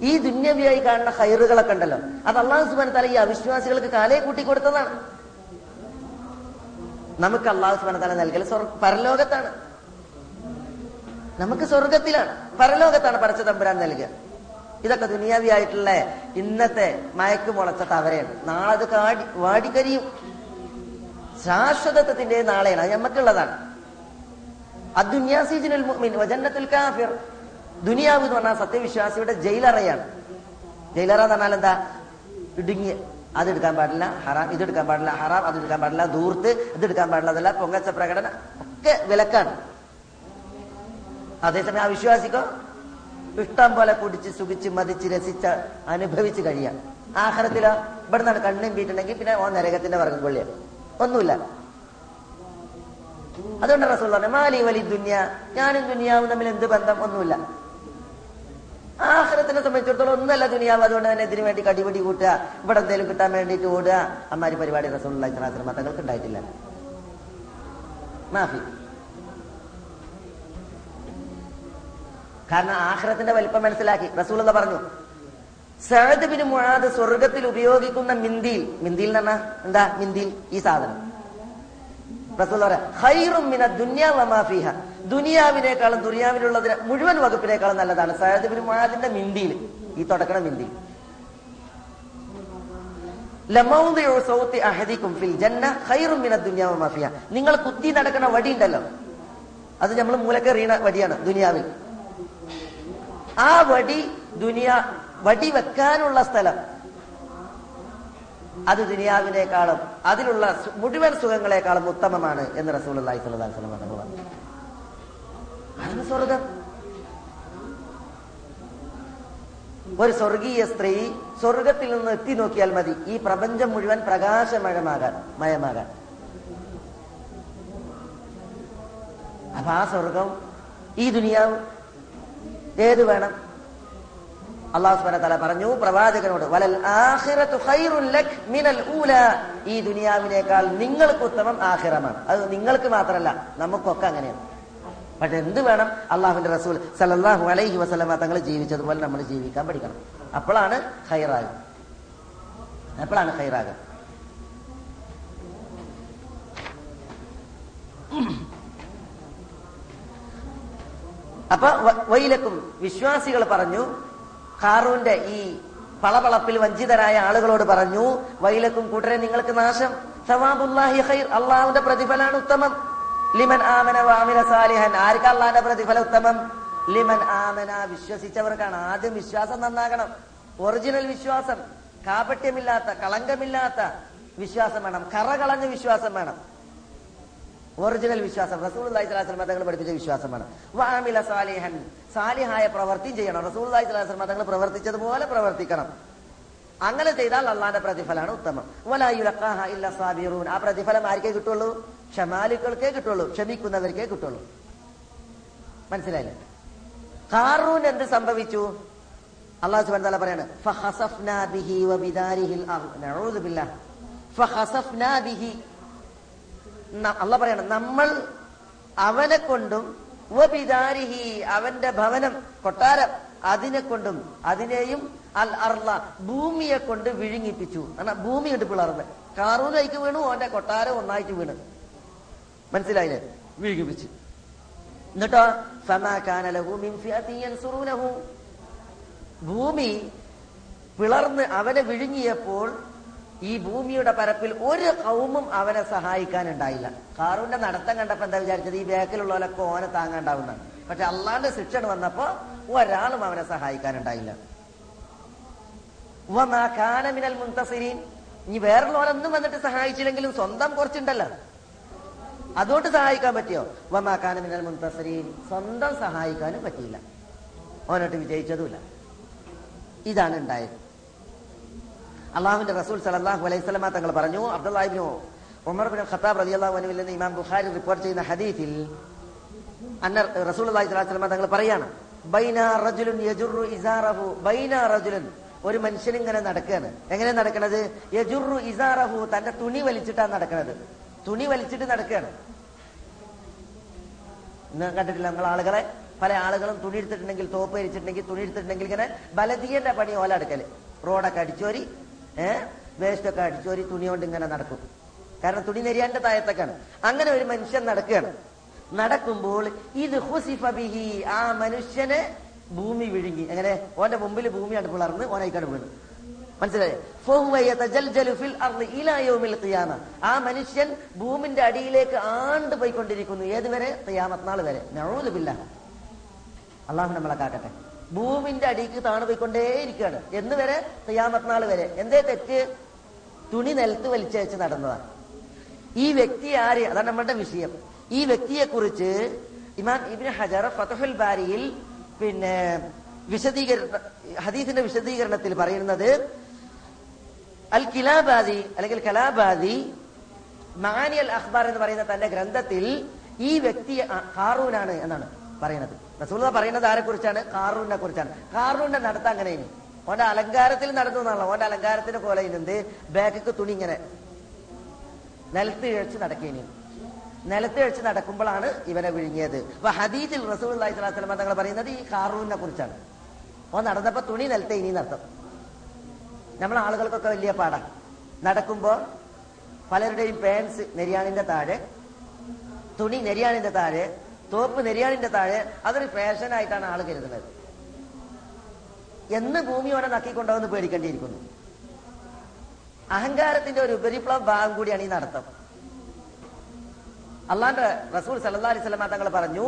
ഈ ദുന്യവിയായി കാണുന്ന ഹൈറുകളൊക്കെ ഉണ്ടല്ലോ. അത് അള്ളാഹു സുബാൻ തല ഈ അവിശ്വാസികൾക്ക് കാലേ കൂട്ടി കൊടുത്തതാണ്. നമുക്ക് അള്ളാഹു സുബാൻ തല നൽകൽ പരലോകത്താണ്. നമുക്ക് സ്വർഗത്തിലാണ് പരലോകത്താണ് പടച്ച തമ്പുരാൻ നൽകുക. ഇതൊക്കെ ദുനിയാവിയായിട്ടുള്ള ഇന്നത്തെ മയക്ക് മുളച്ച തവരയാണ്. നാളെ അത് കാടി വാടിക്കരിയും. ശാശ്വതത്വത്തിന്റെ നാളെയാണ്. അത് നമുക്കുള്ളതാണ് അദ്ദുന്യാസിജിനുൽ മുഅ്മിൻ വജന്നത്തുൽ കാഫിർ. ദുനിയാവ് എന്ന് പറഞ്ഞാൽ സത്യവിശ്വാസിയുടെ ജയിലറയാണ്. ജയിലറ എന്ന് പറഞ്ഞാൽ എന്താ? ഇടുങ്ങി അതെടുക്കാൻ പാടില്ല ഹറാം. ഇതെടുക്കാൻ പാടില്ല ഹറാം. അത് എടുക്കാൻ പാടില്ല ദൂർത്ത് ഇതെടുക്കാൻ പാടില്ല അതല്ല പൊങ്കച്ച പ്രകടനം ഒക്കെ വിലക്കാണ്. അതേസമയം ആ വിശ്വാസിക്കോ? ഇഷ്ടം പോലെ കുടിച്ച് സുഖിച്ച് മതിച്ച് രസിച്ച് അനുഭവിച്ച് കഴിയാം. ആഹാരത്തിലോ? ഇവിടെ നിന്നാണ് കണ്ണും വീട്ടുണ്ടെങ്കിൽ പിന്നെ ഓ നരകത്തിന്റെ വർഗം കൊള്ളിയാണ്. ഒന്നുമില്ല. അതുകൊണ്ട് റസൂൽ പറഞ്ഞു മാലി വലി ദുന്യ. ഞാനും ദുനിയാവും തമ്മിൽ എന്ത് ബന്ധം? ഒന്നുമില്ല. ആഹ്റത്തിനെ സംബന്ധിച്ചിടത്തോളം ഒന്നല്ല ദുനിയാവ്. അതുകൊണ്ട് തന്നെ ഇതിനു വേണ്ടി കടിപിടി കൂട്ടുക. ഇവിടെ എന്തെങ്കിലും കിട്ടാൻ വേണ്ടിട്ട് ഓടുക. അമ്മാരി പരിപാടി റസൂൽ മതങ്ങൾക്ക് ഉണ്ടായിട്ടില്ല മാഫി. കാരണം ആഹ്റത്തിന്റെ വലിപ്പം മനസ്സിലാക്കി. റസൂൾ പറഞ്ഞു സഹദ് ബിൻ സ്വർഗത്തിൽ ഉപയോഗിക്കുന്ന മിന്തിയിൽ മിന്തിയിൽ എന്ന് എന്താ? മിന്തിയിൽ ഈ സാധനം. റസൂൽ പറയാം ഹൈറും മിന ദുനിയാവിനേക്കാളും ദുനിയാവിലുള്ളതിന് മുഴുവൻ വകുപ്പിനേക്കാളും നല്ലതാണ്. സഹദ് ബിൻ മുആദിന്റെ മിന്തിയിൽ ഈ തുടക്കണ മിന്തി നിങ്ങൾ കുത്തി നടക്കുന്ന വടി ഉണ്ടല്ലോ അത് നമ്മൾ മൂലക്കെറിയണ വടിയാണ് ദുനിയാവിൽ. ആ വടി ദുനിയാ വടി വെക്കാനുള്ള സ്ഥലം. അത് ദുനിയാവിനേക്കാളും അതിലുള്ള മുഴുവൻ സുഖങ്ങളെക്കാളും ഉത്തമമാണ് എന്ന് റസൂൽ അള്ളാഹി അലൈഹി വസല്ലം പറഞ്ഞു. അതാണ് സ്വർഗം? ഒരു സ്വർഗീയ സ്ത്രീ സ്വർഗത്തിൽ നിന്ന് എത്തി നോക്കിയാൽ മതി. ഈ പ്രപഞ്ചം മുഴുവൻ പ്രകാശമയമാകാൻ മയമാകാൻ. അപ്പൊ ആ സ്വർഗം ഈ ദുനിയാവ് ഏത് വേണം? അള്ളാഹു സുബ്ഹാനഹു തല പറഞ്ഞു പ്രവാചകനോട് വലൽ മിനൽ ഊല. ഈ ദുനിയാവിനേക്കാൾ നിങ്ങൾക്ക് ഉത്തമം ആഹിറമാണ് അത് നിങ്ങൾക്ക് മാത്രമല്ല നമുക്കൊക്കെ അങ്ങനെയാണ്. പക്ഷെ എന്ത് വേണം? അള്ളാഹുവിന്റെ റസൂൽ സല്ലല്ലാഹു അലൈഹി വസല്ലമ തങ്ങൾ ജീവിച്ചതുപോലെ നമ്മൾ ജീവിക്കാൻ പഠിക്കണം. അപ്പോഴാണ് ഹൈറാകും അപ്പോഴാണ് ഹൈറാകും അപ്പൊ വൈലക്കും വിശ്വാസികൾ പറഞ്ഞു ഹാറൂന്റെ ഈ പളപളപ്പിൽ വഞ്ചിതരായ ആളുകളോട് പറഞ്ഞു വൈലക്കും കൂട്ടരെ നിങ്ങൾക്ക് നാശം. സവാബുല്ലാഹി ഹൈർ അള്ളാഹുവിന്റെ പ്രതിഫലാണ് ഉത്തമം. ലിമൻ ആമന വാമിന സാലിഹൻ. ആർക്ക് അള്ളാന്റെ പ്രതിഫല ഉത്തമം? ലിമൻ ആമന വിശ്വസിച്ചവർക്കാണ്. ആദ്യം വിശ്വാസം നന്നാകണം. ഒറിജിനൽ വിശ്വാസം. കാപട്യമില്ലാത്ത കളങ്കമില്ലാത്ത വിശ്വാസം വേണം. കറ കളഞ്ഞ വിശ്വാസം വേണം. ഒറിജിനൽ വിശ്വാസം. റസൂൽ മതങ്ങൾ തങ്ങൾ പഠിപ്പിച്ച വേണം. വാമില സാലിഹൻ. സാലിഹായ പ്രവൃത്തി ചെയ്യണം. റസൂൽ മതങ്ങൾ തങ്ങൾ പ്രവർത്തിച്ചതുപോലെ പ്രവർത്തിക്കണം. അങ്ങനെ ചെയ്താൽ അള്ളാന്റെ പ്രതിഫലമാണ് ഉത്തമം. സാബിറൂൻ. ആ പ്രതിഫലം ആർക്കേ കിട്ടുള്ളൂ? ക്ഷമാലുക്കൾക്കേ കിട്ടുള്ളൂ. ക്ഷമിക്കുന്നവർക്കേ കിട്ടുള്ളൂ. മനസ്സിലായില്ലേ? ഹാറൂൻ എന്ത് സംഭവിച്ചു? അള്ളാഹു വ പറയാണ് അള്ള പറയണം നമ്മൾ അവനെ കൊണ്ടും അവന്റെ ഭവനം കൊട്ടാരം അതിനെ കൊണ്ടും അതിനെയും അൽ അർള ഭൂമിയെ കൊണ്ട് വിഴുങ്ങിപ്പിച്ചു. എന്നാ ഭൂമി കൊണ്ട് പിളർന്ന്. കാറൂനൈക്ക് വീണു അവന്റെ കൊട്ടാരം ഒന്നായിട്ട് വീണ്. മനസ്സിലായില്ലേ? വിഴുങ്ങിപ്പിച്ചു. എന്നിട്ടോ? ഭൂമി പിളർന്ന് അവനെ വിഴുങ്ങിയപ്പോൾ ഈ ഭൂമിയുടെ പരപ്പിൽ ഒരു കൗമും അവനെ സഹായിക്കാൻ ഉണ്ടായില്ല കാറൂന്റെ നടത്തം കണ്ടപ്പോ എന്താ വിചാരിച്ചത്? ഈ ബേക്കിലുള്ളവരൊക്കെ ഓനെ താങ്ങാണ്ടാവുന്നതാണ്. പക്ഷെ അള്ളാന്റെ ശിക്ഷണ് വന്നപ്പോ ഒരാളും അവനെ സഹായിക്കാനുണ്ടായില്ല. മിനൽ മുൻതസിരീൻ. ഇനി വേറുള്ളവരൊന്നും വന്നിട്ട് സഹായിച്ചില്ലെങ്കിലും സ്വന്തം കുറച്ചുണ്ടല്ലോ. അതുകൊണ്ട് സഹായിക്കാൻ പറ്റിയോ? വമാ കാന മിനൽ മുൻതസിരീൻ. സ്വന്തം സഹായിക്കാനും പറ്റിയില്ല. ഓനോട്ട് വിജയിച്ചതുമില്ല. ഇതാണ് ഉണ്ടായത്. അള്ളാഹുവിന്റെ റസൂൽ സലഹു അലൈഹി സ്വലമ തങ്ങൾ പറഞ്ഞു അബ്ദുല്ലാഹിബിനോ ഉമർ ബിൻ ഖത്താബ് റളിയല്ലാഹു അൻഹു ഇമാം ബുഖാരി റിപ്പോർട്ട് ചെയ്യുന്ന ഹദീസിൽ അന്ന റസൂൽ അള്ളാഹി സ്വലാഹു വസ്ലമ തങ്ങൾ പറയാണ് ബൈന റജുലുൻ യജുറു ഇസാറഹു ബൈന റജുലുൻ ഒരു മനുഷ്യൻ ഇങ്ങനെ നടക്കുകയാണ് എങ്ങനെ നടക്കണത്? യജുറു ഇസാറഹു തന്റെ തുണി വലിച്ചിട്ടാണ് നടക്കണത്. തുണി വലിച്ചിട്ട് നടക്കുകയാണ് കണ്ടിട്ടില്ല നമ്മൾ ആളുകളെ? പല ആളുകളും തുണി എടുത്തിട്ടുണ്ടെങ്കിൽ തോപ്പ് വലിച്ചിട്ടുണ്ടെങ്കിൽ തുണി എടുത്തിട്ടുണ്ടെങ്കിൽ ഇങ്ങനെ ബലതീയന്റെ പണി ഓല അടുക്കൽ റോഡൊക്കെ അടിച്ചോരി ഏഹ് വേസ്റ്റൊക്കെ അടിച്ചോരി തുണി കൊണ്ട് ഇങ്ങനെ നടക്കും. കാരണം തുണി നെരിയാന്റെ താഴത്തൊക്കെയാണ്. അങ്ങനെ ഒരു മനുഷ്യൻ നടക്കുകയാണ് നടക്കുമ്പോൾ ഇത് ഹുസിഫബിഹി ആ മനുഷ്യനെ ഭൂമി വിഴുങ്ങി. എങ്ങനെ? ഓന്റെ മുമ്പിൽ ഭൂമിയാണ് പിളർന്ന് ഓനായിക്കട വീണ്. മനസ്സിലായി? ആ മനുഷ്യൻ ഭൂമിന്റെ അടിയിലേക്ക് ആണ്ട് പോയിക്കൊണ്ടിരിക്കുന്നു. ഏതുവരെ തയ്യാമത്നാൾ നാൾ വരെ. ബില്ലാഹ്. അള്ളാഹു നമ്മളെ കാക്കട്ടെ. ഭൂമിന്റെ അടിക്ക് താണു പോയിക്കൊണ്ടേയിരിക്കുകയാണ് എന്ന് വരെ? തയ്യാമത്നാൾ നാൾ വരെ. എന്തേ തെറ്റ്? തുണി നിലത്ത് വലിച്ചയച്ച് നടന്നതാണ് ഈ വ്യക്തി ആര്? അതാണ് നമ്മുടെ വിഷയം. ഈ വ്യക്തിയെ കുറിച്ച് ഇമാം ഇബിൻ ഹജർ ഫതഹുൽ ബാരിയിൽ പിന്നെ വിശദീകരണ ഹദീസിന്റെ വിശദീകരണത്തിൽ പറയുന്നത് അൽ കിലാബാദി അല്ലെങ്കിൽ കലാബാദി മാനി അൽ അഖ്ബാർ എന്ന് പറയുന്ന തന്റെ ഗ്രന്ഥത്തിൽ ഈ വ്യക്തി കാറൂനാണ് എന്നാണ് പറയുന്നത്. റസൂൽ പറയുന്നത് ആരെ കുറിച്ചാണ്? കാറൂനെ കുറിച്ചാണ്. കാറൂന്റെ നടത്ത അങ്ങനെ ഓന്റെ അലങ്കാരത്തിൽ നടന്നു എന്നാണല്ലോ. ഓന്റെ അലങ്കാരത്തിന്റെ പോലെ എന്ത് ബാക്കിക്ക് തുണി ഇങ്ങനെ നിലത്ത് ഇഴച്ച് നടക്കേനി. നിലത്ത് ഇഴച്ച് നടക്കുമ്പോഴാണ് ഇവനെ വിഴുങ്ങിയത്. അപ്പൊ ഹദീദിൽ റസൂൽ അള്ളാഹി സ്വലാസ്ലം തങ്ങൾ പറയുന്നത് ഈ ഹാറൂനെ കുറിച്ചാണ്. അപ്പൊ നടന്നപ്പോ തുണി നിലത്തെ ഇനി നടത്തും നമ്മൾ ആളുകൾക്കൊക്കെ വലിയ പാടാണ് നടക്കുമ്പോ പലരുടെയും പാൻസ് നെരിയാണിന്റെ താഴെ തുണി നെരിയാണിന്റെ താഴെ തോപ്പ് നെരിയാണിന്റെ താഴെ അതൊരു ഫാഷനായിട്ടാണ് ആൾ കരുതുന്നത്. എന്ന് ഭൂമി ഓനെ നക്കിക്കൊണ്ടുവന്ന് പേടിക്കേണ്ടിയിരിക്കുന്നു. അഹങ്കാരത്തിന്റെ ഒരു ഉപരിപ്ലവ ഭാഗം കൂടിയാണ് ഈ നടത്തം. അള്ളാന്റെ റസൂൽ സല്ലല്ലാഹു അലൈഹി വസല്ലമ തങ്ങൾ പറഞ്ഞു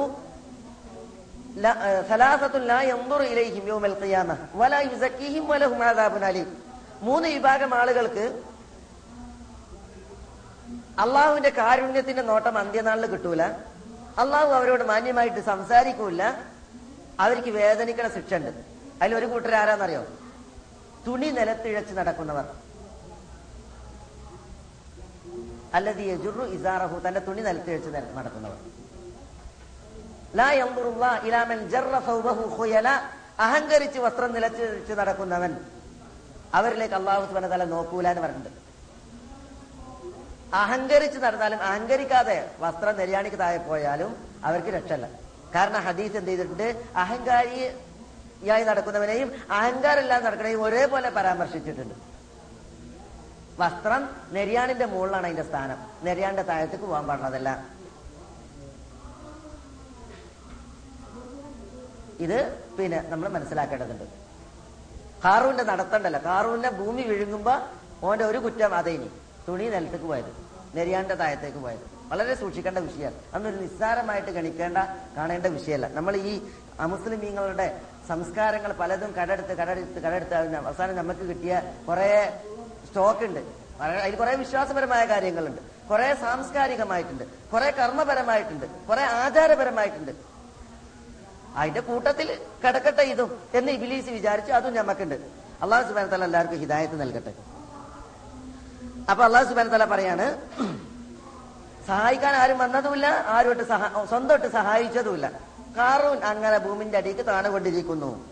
മൂന്ന് വിഭാഗം ആളുകൾക്ക് അള്ളാഹുവിന്റെ കാരുണ്യത്തിന്റെ നോട്ടം അന്ത്യനാളിൽ കിട്ടൂല. അള്ളാഹു അവരോട് മാന്യമായിട്ട് സംസാരിക്കൂല അവർക്ക് വേദനിക്കണ ശിക്ഷ ഉണ്ട്. അതിൽ ഒരു കൂട്ടർ ആരാന്നറിയോ തുണി നിലത്തിഴച്ച് നടക്കുന്നവർ. അല്ലതി യജുറു ഇസാറഹു തന്റെ തുണി നിലത്ത് വെച്ച് നടക്കുന്നവർ അഹങ്കരിച്ച് വസ്ത്രം നിലച്ചിഴച്ച് നടക്കുന്നവൻ അവരിലേക്ക് അള്ളാഹു തആല നോക്കൂല എന്ന് പറഞ്ഞിട്ടുണ്ട്. അഹങ്കരിച്ച് നടന്നാലും അഹങ്കരിക്കാതെ വസ്ത്രം നെര്യാണിക്ക് താഴെ പോയാലും അവർക്ക് രക്ഷല്ല കാരണം ഹദീസ് എന്ത് ചെയ്തിട്ടുണ്ട്? അഹങ്കാരിയായി നടക്കുന്നവനെയും അഹങ്കാരമില്ലാതെ നടക്കുന്നവരെയും ഒരേപോലെ പരാമർശിച്ചിട്ടുണ്ട്. വസ്ത്രം നെരിയാണിന്റെ മുകളിലാണ് അതിന്റെ സ്ഥാനം. നെരിയാണിന്റെ താഴത്തേക്ക് പോകാൻ പാടുള്ളതല്ല ഇത് പിന്നെ നമ്മൾ മനസ്സിലാക്കേണ്ടതുണ്ട്. കാറുവിന്റെ നടത്തണ്ടല്ല. കാറുവിന്റെ ഭൂമി വിഴുങ്ങുമ്പോ ഓന്റെ ഒരു കുറ്റം അതേനി തുണി നിലത്തേക്ക് പോയത്. നെരിയാന്റെ താഴത്തേക്ക് പോയത്. വളരെ സൂക്ഷിക്കേണ്ട വിഷയമാണ് അന്നൊരു നിസ്സാരമായിട്ട് ഗണിക്കേണ്ട കാണേണ്ട വിഷയമല്ല നമ്മൾ ഈ അമുസ്ലിമീങ്ങളുടെ സംസ്കാരങ്ങൾ പലതും കടെടുത്ത് കടെടുത്ത് കടെടുത്ത് അവസാനം നമുക്ക് കിട്ടിയ കുറെ സ്റ്റോക്ക് ഉണ്ട് അതിൽ കുറെ വിശ്വാസപരമായ കാര്യങ്ങളുണ്ട്. കുറെ സാംസ്കാരികമായിട്ടുണ്ട്. കുറെ കർമ്മപരമായിട്ടുണ്ട്. കുറെ ആചാരപരമായിട്ടുണ്ട്. അതിന്റെ കൂട്ടത്തിൽ കിടക്കട്ടെ ഇതും എന്ന് ഇബിലീസ് വിചാരിച്ചു അതും ഞമ്മക്കുണ്ട്. അള്ളാഹു സുബാൻ തല എല്ലാവർക്കും ഹിദായത്ത് നൽകട്ടെ. അപ്പൊ അള്ളാഹു സുബാൻ തല പറയാണ് സഹായിക്കാൻ ആരും വന്നതുമില്ല ആരുമായിട്ട് സഹാ സ്വന്തമായിട്ട് സഹായിച്ചതുമില്ല. കാറൂൻ അങ്ങനെ ഭൂമിന്റെ അടിക്ക് താണുകൊണ്ടിരിക്കുന്നു.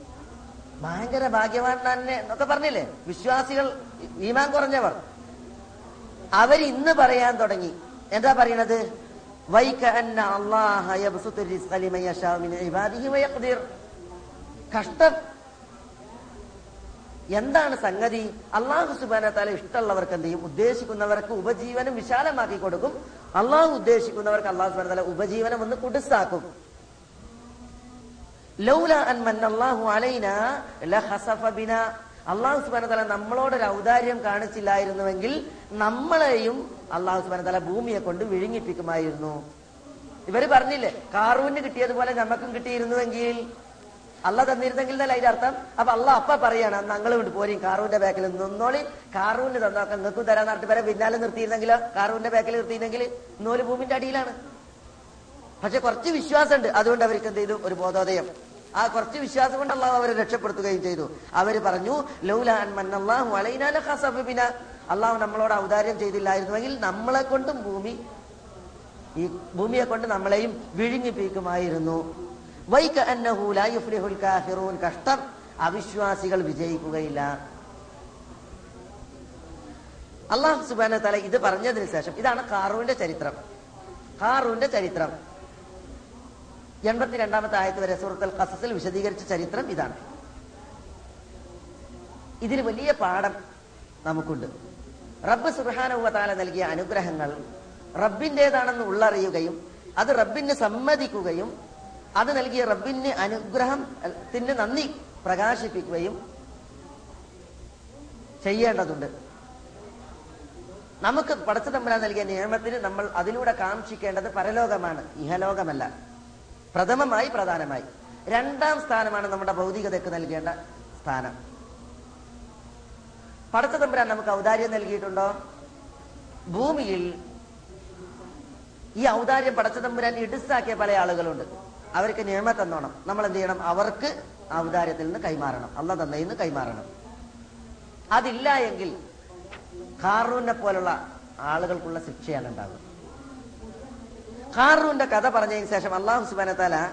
ഭയങ്കര ഭാഗ്യവാൻ തന്നെ എന്നൊക്കെ പറഞ്ഞില്ലേ? വിശ്വാസികൾ ഈമാൻ കുറഞ്ഞവർ. അവർ ഇന്ന് പറയാൻ തുടങ്ങി. എന്താ പറയണത്? കഷ്ടം. എന്താണ് സംഗതി? അള്ളാഹു സുബാന താല ഇഷ്ടമുള്ളവർക്ക് എന്ത് ചെയ്യും? ഉദ്ദേശിക്കുന്നവർക്ക് ഉപജീവനം വിശാലമാക്കി കൊടുക്കും. അള്ളാഹു ഉദ്ദേശിക്കുന്നവർക്ക് അള്ളാഹു സുബാന താല ഉപജീവനം ഒന്ന് കുടുസാക്കും ലൗല അള്ളാഹു സുബാന തല നമ്മളോടൊരു ഔദാര്യം കാണിച്ചില്ലായിരുന്നുവെങ്കിൽ നമ്മളെയും അള്ളാഹു സുബാന തല ഭൂമിയെ കൊണ്ട് വിഴുങ്ങിപ്പിക്കുമായിരുന്നു. ഇവർ പറഞ്ഞില്ലേ കാറൂന് കിട്ടിയതുപോലെ നമുക്കും കിട്ടിയിരുന്നുവെങ്കിൽ. അല്ല തന്നിരുന്നെങ്കിൽ എന്നല്ല അതിന്റെ അർത്ഥം? അപ്പൊ അല്ല അപ്പ പറയാണ് ഞങ്ങൾ വിട്ട് പോരും കാറൂന്റെ ബാക്കിൽ നിന്നോളി. കാറൂന് തന്നോക്കാം നിങ്ങൾക്കും തരാൻ നടത്തി വരെ പിന്നാലെ നിർത്തിയിരുന്നെങ്കിലോ? കാറൂന്റെ ബാക്കിൽ നിർത്തിയിരുന്നെങ്കിൽ നൂൽ ഭൂമിന്റെ അടിയിലാണ്. പക്ഷെ കുറച്ച് വിശ്വാസമുണ്ട്. അതുകൊണ്ട് അവർക്ക് എന്ത് ചെയ്തു? ഒരു ബോധോദയം. ആ കുറച്ച് വിശ്വാസം കൊണ്ട് അള്ളാഹു അവരെ രക്ഷപ്പെടുത്തുകയും ചെയ്തു. അവർ പറഞ്ഞു മന്നല്ലാഹു അള്ളാഹു നമ്മളോട് ഔദാര്യം ചെയ്തില്ലായിരുന്നുവെങ്കിൽ നമ്മളെ കൊണ്ടും ഭൂമി ഈ ഭൂമിയെ കൊണ്ട് നമ്മളെയും വിഴുങ്ങിപ്പിക്കുമായിരുന്നു വൈക അന്നഹു ലാ യുഫ്ലിഹുൽ കാഫിറൂൻ. കഷ്ടം. അവിശ്വാസികൾ വിജയിക്കുകയില്ല. അള്ളാഹു സുബാന തല ഇത് പറഞ്ഞതിന് ശേഷം ഇതാണ് കാറൂന്റെ ചരിത്രം. കാറൂന്റെ ചരിത്രം. എൺപത്തിരണ്ടാമത്തെ ആയത്ത് വരെ സൂറത്തുൽ ഖസസിൽ വിശദീകരിച്ച ചരിത്രം ഇതാണ്. ഇതിൽ വലിയ പാഠം നമുക്കുണ്ട്. റബ്ബ് സുബാനുവതാല നൽകിയ അനുഗ്രഹങ്ങൾ റബ്ബിന്റെതാണെന്ന് ഉള്ളറിയുകയും അത് റബ്ബിന് സമ്മതിക്കുകയും അത് നൽകിയ റബ്ബിന് അനുഗ്രഹം ത്തിന് നന്ദി പ്രകാശിപ്പിക്കുകയും ചെയ്യേണ്ടതുണ്ട്. നമുക്ക് പടച്ചു തമ്പുരാൻ നൽകിയ നിയമത്തിന് നമ്മൾ അതിലൂടെ കാക്ഷിക്കേണ്ടത് പരലോകമാണ് ഇഹലോകമല്ല. പ്രഥമമായി പ്രധാനമായി. രണ്ടാം സ്ഥാനമാണ് നമ്മുടെ ഭൗതികതയ്ക്ക് നൽകേണ്ട സ്ഥാനം. പടച്ച തമ്പുരാൻ നമുക്ക് ഔദാര്യം നൽകിയിട്ടുണ്ടോ? ഭൂമിയിൽ ഈ ഔദാര്യം പടച്ച തമ്പുരാൻ ഇടുസാക്കിയ പല ആളുകളുണ്ട്. അവർക്ക് നിയമം തന്നോണം. നമ്മൾ എന്ത് ചെയ്യണം? അവർക്ക് ഔദാര്യത്തിൽ നിന്ന് കൈമാറണം. അല്ല തന്നയിൽ നിന്ന് കൈമാറണം. അതില്ല എങ്കിൽ കാറൂനെ പോലുള്ള ആളുകൾക്കുള്ള ശിക്ഷയാണ് ഉണ്ടാകുക ഖാറൂന്റെ കഥ പറഞ്ഞതിന് ശേഷം അള്ളാഹു സുബാനത്താല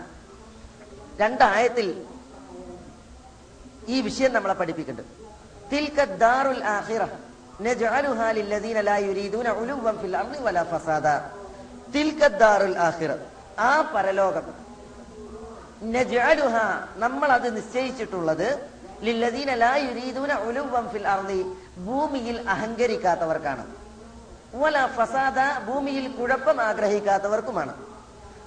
രണ്ടായത്തിൽ ഈ വിഷയം നമ്മളെ പഠിപ്പിക്കുന്നുണ്ട്. ആ പരലോകം. നമ്മൾ അത് നിശ്ചയിച്ചിട്ടുള്ളത് ഭൂമിയിൽ അഹങ്കരിക്കാത്തവർക്കാണ്. ഫസാദ ഭൂമിയിൽ കുഴപ്പം ആഗ്രഹിക്കാത്തവർക്കുമാണ്.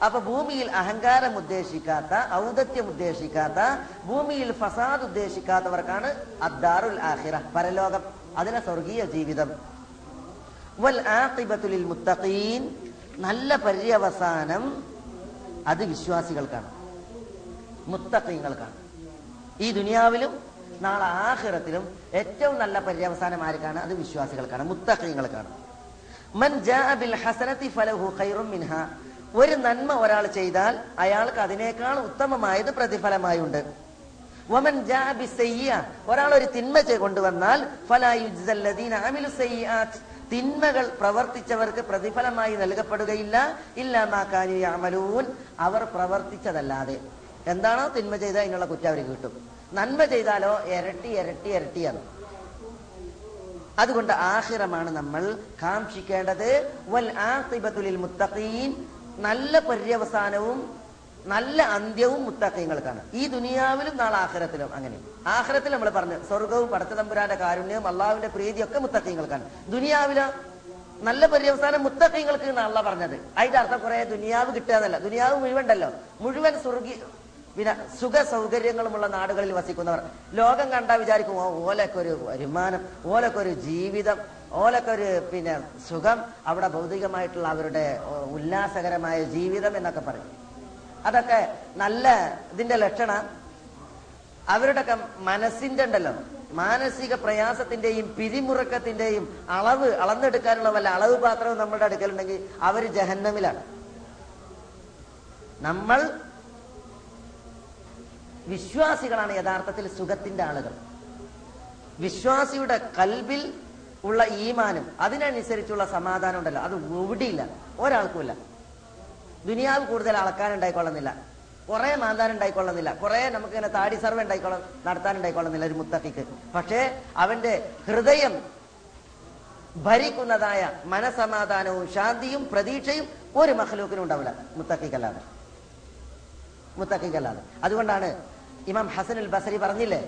അപ്പൊ ഭൂമിയിൽ അഹങ്കാരം ഉദ്ദേശിക്കാത്ത ഔദത്യം ഉദ്ദേശിക്കാത്ത ഭൂമിയിൽ ഫസാദ് ഉദ്ദേശിക്കാത്തവർക്കാണ് അദ്ദാറുൽ ആഹിറ പരലോകം അതിനെ സ്വർഗീയ ജീവിതം. വൽ ആഖിബത്തുലിൽ മുത്തഖീൻ നല്ല പര്യവസാനം അത് വിശ്വാസികൾക്കാണ്. മുത്തഖീങ്ങൾക്കാണ്. ഈ ദുനിയാവിലും നാളെ ആഹിറത്തിലും ഏറ്റവും നല്ല പര്യവസാനം ആർക്കാണ്? അത് വിശ്വാസികൾക്കാണ് മുത്തഖീങ്ങൾക്കാണ്. മൻ ഫലഹു മിൻഹ. ഒരു നന്മ ഒരാൾ ചെയ്താൽ അയാൾക്ക് അതിനേക്കാൾ ഉത്തമമായത് പ്രതിഫലമായുണ്ട്. വമൻ സയ്യ ഒരാൾ ഒരു തിന്മ കൊണ്ടുവന്നാൽ. തിന്മകൾ പ്രവർത്തിച്ചവർക്ക് പ്രതിഫലമായി നൽകപ്പെടുകയില്ല. ഇല്ലാമാക്കാനി അമലൂൻ അവർ പ്രവർത്തിച്ചതല്ലാതെ. എന്താണോ തിന്മ ചെയ്താൽ അതിനുള്ള കുറ്റം അവർക്ക് കിട്ടും. നന്മ ചെയ്താലോ ഇരട്ടി ഇരട്ടി ഇരട്ടിയാണ്. അതുകൊണ്ട് ആഹിറമാണ് നമ്മൾ കാക്ഷിക്കേണ്ടത്. വൽ ആസിബത്തുലിൽ മുത്തഖീൻ. നല്ല പര്യവസാനവും നല്ല അന്ത്യവും മുത്തഖീങ്ങൾക്കാണ്. ഈ ദുനിയാവിലും നാളെ ആഹ്റത്തിലും അങ്ങനെ. ആഖിറത്തിൽ നമ്മൾ പറഞ്ഞു സ്വർഗവും പടച്ചതമ്പുരാന്റെ കാരുണ്യവും അള്ളാവിന്റെ പ്രീതിയൊക്കെ മുത്തഖീങ്ങൾക്കാണ്. ദുനിയാവില നല്ല പര്യവസാനം മുത്തക്കയങ്ങൾക്ക് അള്ള പറഞ്ഞത്. അതിന്റെ അർത്ഥം കുറെ ദുനിയാവ് കിട്ടുക എന്നല്ല. ദുനിയാവ് മുഴുവൻ ഉണ്ടല്ലോ. മുഴുവൻ സ്വർഗി പിന്നെ സുഖ സൗകര്യങ്ങളുമുള്ള നാടുകളിൽ വസിക്കുന്നവർ. ലോകം കണ്ടാൽ വിചാരിക്കും ഓലക്കൊരു വരുമാനം ഓലൊക്കെ ഒരു ജീവിതം ഓലൊക്കെ ഒരു പിന്നെ സുഖം അവിടെ ഭൗതികമായിട്ടുള്ള അവരുടെ ഉല്ലാസകരമായ ജീവിതം എന്നൊക്കെ പറയും. അതൊക്കെ നല്ല ഇതിന്റെ ലക്ഷണം. അവരുടെ മനസ്സിന്റെ ഉണ്ടല്ലോ. മാനസിക പ്രയാസത്തിന്റെയും പിരിമുറക്കത്തിന്റെയും അളവ് അളന്നെടുക്കാനുള്ള വല്ല അളവ് പാത്രവും നമ്മളുടെ അടുക്കലുണ്ടെങ്കിൽ അവർ ജഹന്നമിലാണ്. നമ്മൾ വിശ്വാസികളാണ് യഥാർത്ഥത്തിൽ സുഖത്തിന്റെ ആളുകൾ. വിശ്വാസിയുടെ കൽബിൽ ഉള്ള ഈമാനും അതിനനുസരിച്ചുള്ള സമാധാനം ഉണ്ടല്ലോ. അത് എവിടെയില്ല. ഒരാൾക്കുമില്ല. ദുനിയാവ് കൂടുതൽ അളക്കാനുണ്ടായിക്കൊള്ളുന്നില്ല കുറെ മാന്താൻ ഉണ്ടായിക്കൊള്ളുന്നില്ല. കുറെ നമുക്ക് ഇങ്ങനെ താടി സർവേ ഉണ്ടായിക്കൊള്ള നടത്താൻ ഉണ്ടായിക്കൊള്ളുന്നില്ല ഒരു മുത്തക്കിക്ക് പക്ഷേ അവന്റെ ഹൃദയം ഭരിക്കുന്നതായ മനസമാധാനവും ശാന്തിയും പ്രതീക്ഷയും ഒരു മഹലൂക്കിനും ഉണ്ടാവില്ല മുത്തക്കിക്കല്ലാതെ മുത്തക്കിക്കല്ലാതെ അതുകൊണ്ടാണ് ഇമാം ഹസൻ അൽ ബസരി പറഞ്ഞില്ലേ?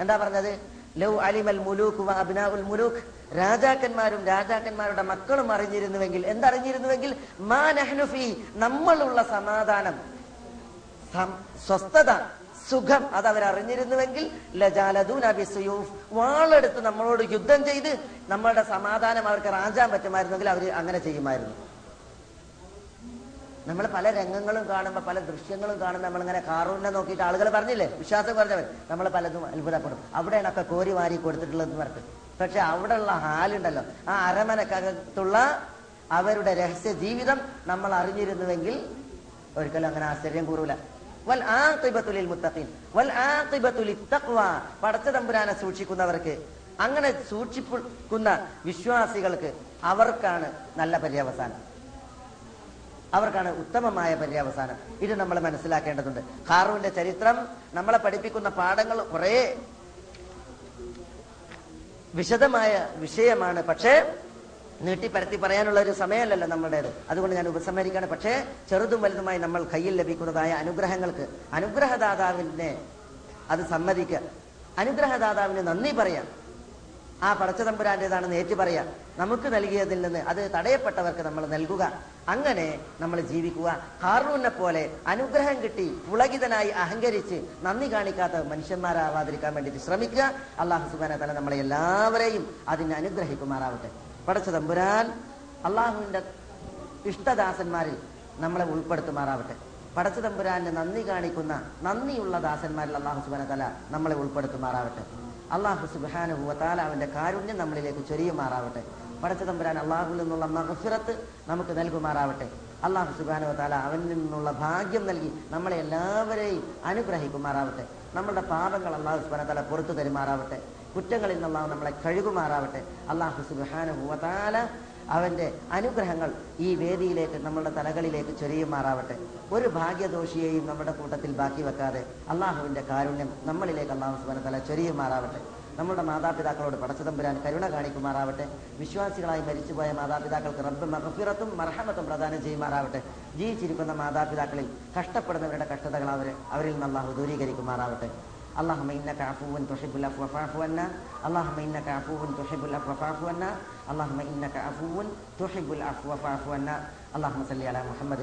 എന്താ പറഞ്ഞത്? ലൗ അലിമൽ മുലൂക്ക് വ അബ്നാഉൽ മുലൂക്ക് രാജാക്കന്മാരും രാജാക്കന്മാരുടെ മക്കളും അറിഞ്ഞിരുന്നുവെങ്കിൽ എന്തറിഞ്ഞിരുന്നുവെങ്കിൽ? മാ നഹ്നു ഫീ നമ്മളുള്ള സമാധാനം. സ്വസ്ഥത സുഖം അത് അവരറിഞ്ഞിരുന്നുവെങ്കിൽ നബി ബിസുയൂഫ്. വാളെടുത്ത് നമ്മളോട് യുദ്ധം ചെയ്ത് നമ്മളുടെ സമാധാനം അവർക്ക് റാഞ്ചാൻ പറ്റുമായിരുന്നെങ്കിൽ അവർ അങ്ങനെ ചെയ്യുമായിരുന്നു. നമ്മൾ പല രംഗങ്ങളും കാണുമ്പോൾ പല ദൃശ്യങ്ങളും കാണുമ്പോൾ നമ്മളിങ്ങനെ കാറൂനെ നോക്കിയിട്ട് ആളുകൾ പറഞ്ഞില്ലേ? വിശ്വാസം പറഞ്ഞവർ നമ്മൾ പലതും അത്ഭുതപ്പെടും. അവിടെയാണ് ഒക്കെ കോരി വാരി കൊടുത്തിട്ടുള്ളതെന്ന് പറഞ്ഞു പക്ഷെ അവിടെയുള്ള ഹാലുണ്ടല്ലോ. ആ അരമനക്കകത്തുള്ള അവരുടെ രഹസ്യ ജീവിതം നമ്മൾ അറിഞ്ഞിരുന്നുവെങ്കിൽ ഒരിക്കലും അങ്ങനെ ആശ്ചര്യം കൂറൂല. വൽ ആത്തുലിൽ മുത്തഖീൻ. വൽ ആഖിബത്തുലിൽ തക്വ പടച്ച തമ്പുരാനെ സൂക്ഷിക്കുന്നവർക്ക് അങ്ങനെ സൂക്ഷിക്കുന്ന വിശ്വാസികൾക്ക് അവർക്കാണ് നല്ല പര്യവസാനം. അവർക്കാണ് ഉത്തമമായ പര്യവസാനം. ഇത് നമ്മൾ മനസ്സിലാക്കേണ്ടതുണ്ട്. ഹാറുവിന്റെ ചരിത്രം നമ്മളെ പഠിപ്പിക്കുന്ന പാഠങ്ങൾ കുറെ വിശദമായ വിഷയമാണ്. പക്ഷേ നീട്ടിപ്പരത്തി പറയാനുള്ള ഒരു സമയമല്ലല്ലോ നമ്മുടേത് അതുകൊണ്ട് ഞാൻ ഉപസംഹരിക്കുകയാണ്. പക്ഷേ ചെറുതും വലുതുമായി നമ്മൾ കയ്യിൽ ലഭിക്കുന്നതായ അനുഗ്രഹങ്ങൾക്ക് അനുഗ്രഹദാതാവിനെ അത് സമ്മതിക്കുക. അനുഗ്രഹദാതാവിന് നന്ദി പറയാം. ആ പടച്ചതമ്പുരാന്റേതാണെന്ന് ഏറ്റു പറയാം. നമുക്ക് നൽകിയതിൽ നിന്ന് അത് തടയപ്പെട്ടവർക്ക് നമ്മൾ നൽകുക. അങ്ങനെ നമ്മൾ ജീവിക്കുക. ഹാറൂനെ പോലെ അനുഗ്രഹം കിട്ടി പുളകിതനായി അഹങ്കരിച്ച് നന്ദി കാണിക്കാത്ത മനുഷ്യന്മാരാവാതിരിക്കാൻ വേണ്ടിയിട്ട് ശ്രമിക്കുക. അള്ളാഹു സുബാന തല നമ്മളെ എല്ലാവരെയും അതിനെ അനുഗ്രഹിക്കുമാറാവട്ടെ. പടച്ച തമ്പുരാൻ അള്ളാഹുവിന്റെ ഇഷ്ടദാസന്മാരിൽ നമ്മളെ ഉൾപ്പെടുത്തുമാറാവട്ടെ. പടച്ച തമ്പുരാന് നന്ദി കാണിക്കുന്ന നന്ദിയുള്ള ദാസന്മാരിൽ അള്ളാഹു സുബാന തല നമ്മളെ ഉൾപ്പെടുത്തുമാറാവട്ടെ. അള്ളാഹു സുബാനുഭവത്താൽ അവന്റെ കാരുണ്യം നമ്മളിലേക്ക് ചൊരിയുമാറാവട്ടെ. പടച്ച തമ്പുരാൻ അള്ളാഹുവിൽ നിന്നുള്ള മഹഫിറത്ത് നമുക്ക് നൽകുമാറാവട്ടെ. അള്ളാഹു സുബാനുവത്താല അവനിൽ നിന്നുള്ള ഭാഗ്യം നൽകി നമ്മളെ എല്ലാവരെയും അനുഗ്രഹിക്കുമാറാവട്ടെ. നമ്മളുടെ പാപങ്ങൾ അള്ളാഹു സുബാനത്താല പുറത്തു തരുമാറാവട്ടെ. കുറ്റങ്ങളിൽ നിന്നുള്ള അള്ളാഹു നമ്മളെ കഴുകുമാറാവട്ടെ. അള്ളാഹു സുബാനുഭവത്താല അവന്റെ അനുഗ്രഹങ്ങൾ ഈ വേദിയിലേക്ക് നമ്മളുടെ തലകളിലേക്ക് ചൊരിയുമാറാവട്ടെ ഒരു ഭാഗ്യദോഷിയെയും നമ്മുടെ കൂട്ടത്തിൽ ബാക്കി വെക്കാതെ അള്ളാഹുവിന്റെ കാരുണ്യം നമ്മളിലേക്ക് അള്ളാഹു സുബാന തല ചൊരിയുമാറാവട്ടെ നമ്മുടെ മാതാപിതാക്കളോട് പടച്ചതമ്പുരാൻ കരുണ കാണിക്കുമാറാവട്ടെ. വിശ്വാസികളായി മരിച്ചുപോയ മാതാപിതാക്കൾക്ക് റബ്ബ് മഹഫിറത്തും മർഹമത്തും പ്രദാനം ചെയ്യുമാറാവട്ടെ. ജീവിച്ചിരിക്കുന്ന മാതാപിതാക്കളിൽ കഷ്ടപ്പെടുന്നവരുടെ കഷ്ടതകൾ അവരെ അവരിൽ നിന്ന് അള്ളാഹു ദൂരീകരിക്കുമാറാവട്ടെ. اللهم إنك عفو تحب العفو فاعف عنا. اللهم إنك عفو تحب العفو فاعف عنا. اللهم إنك عفو تحب العفو فاعف عنا. اللهم صل على محمد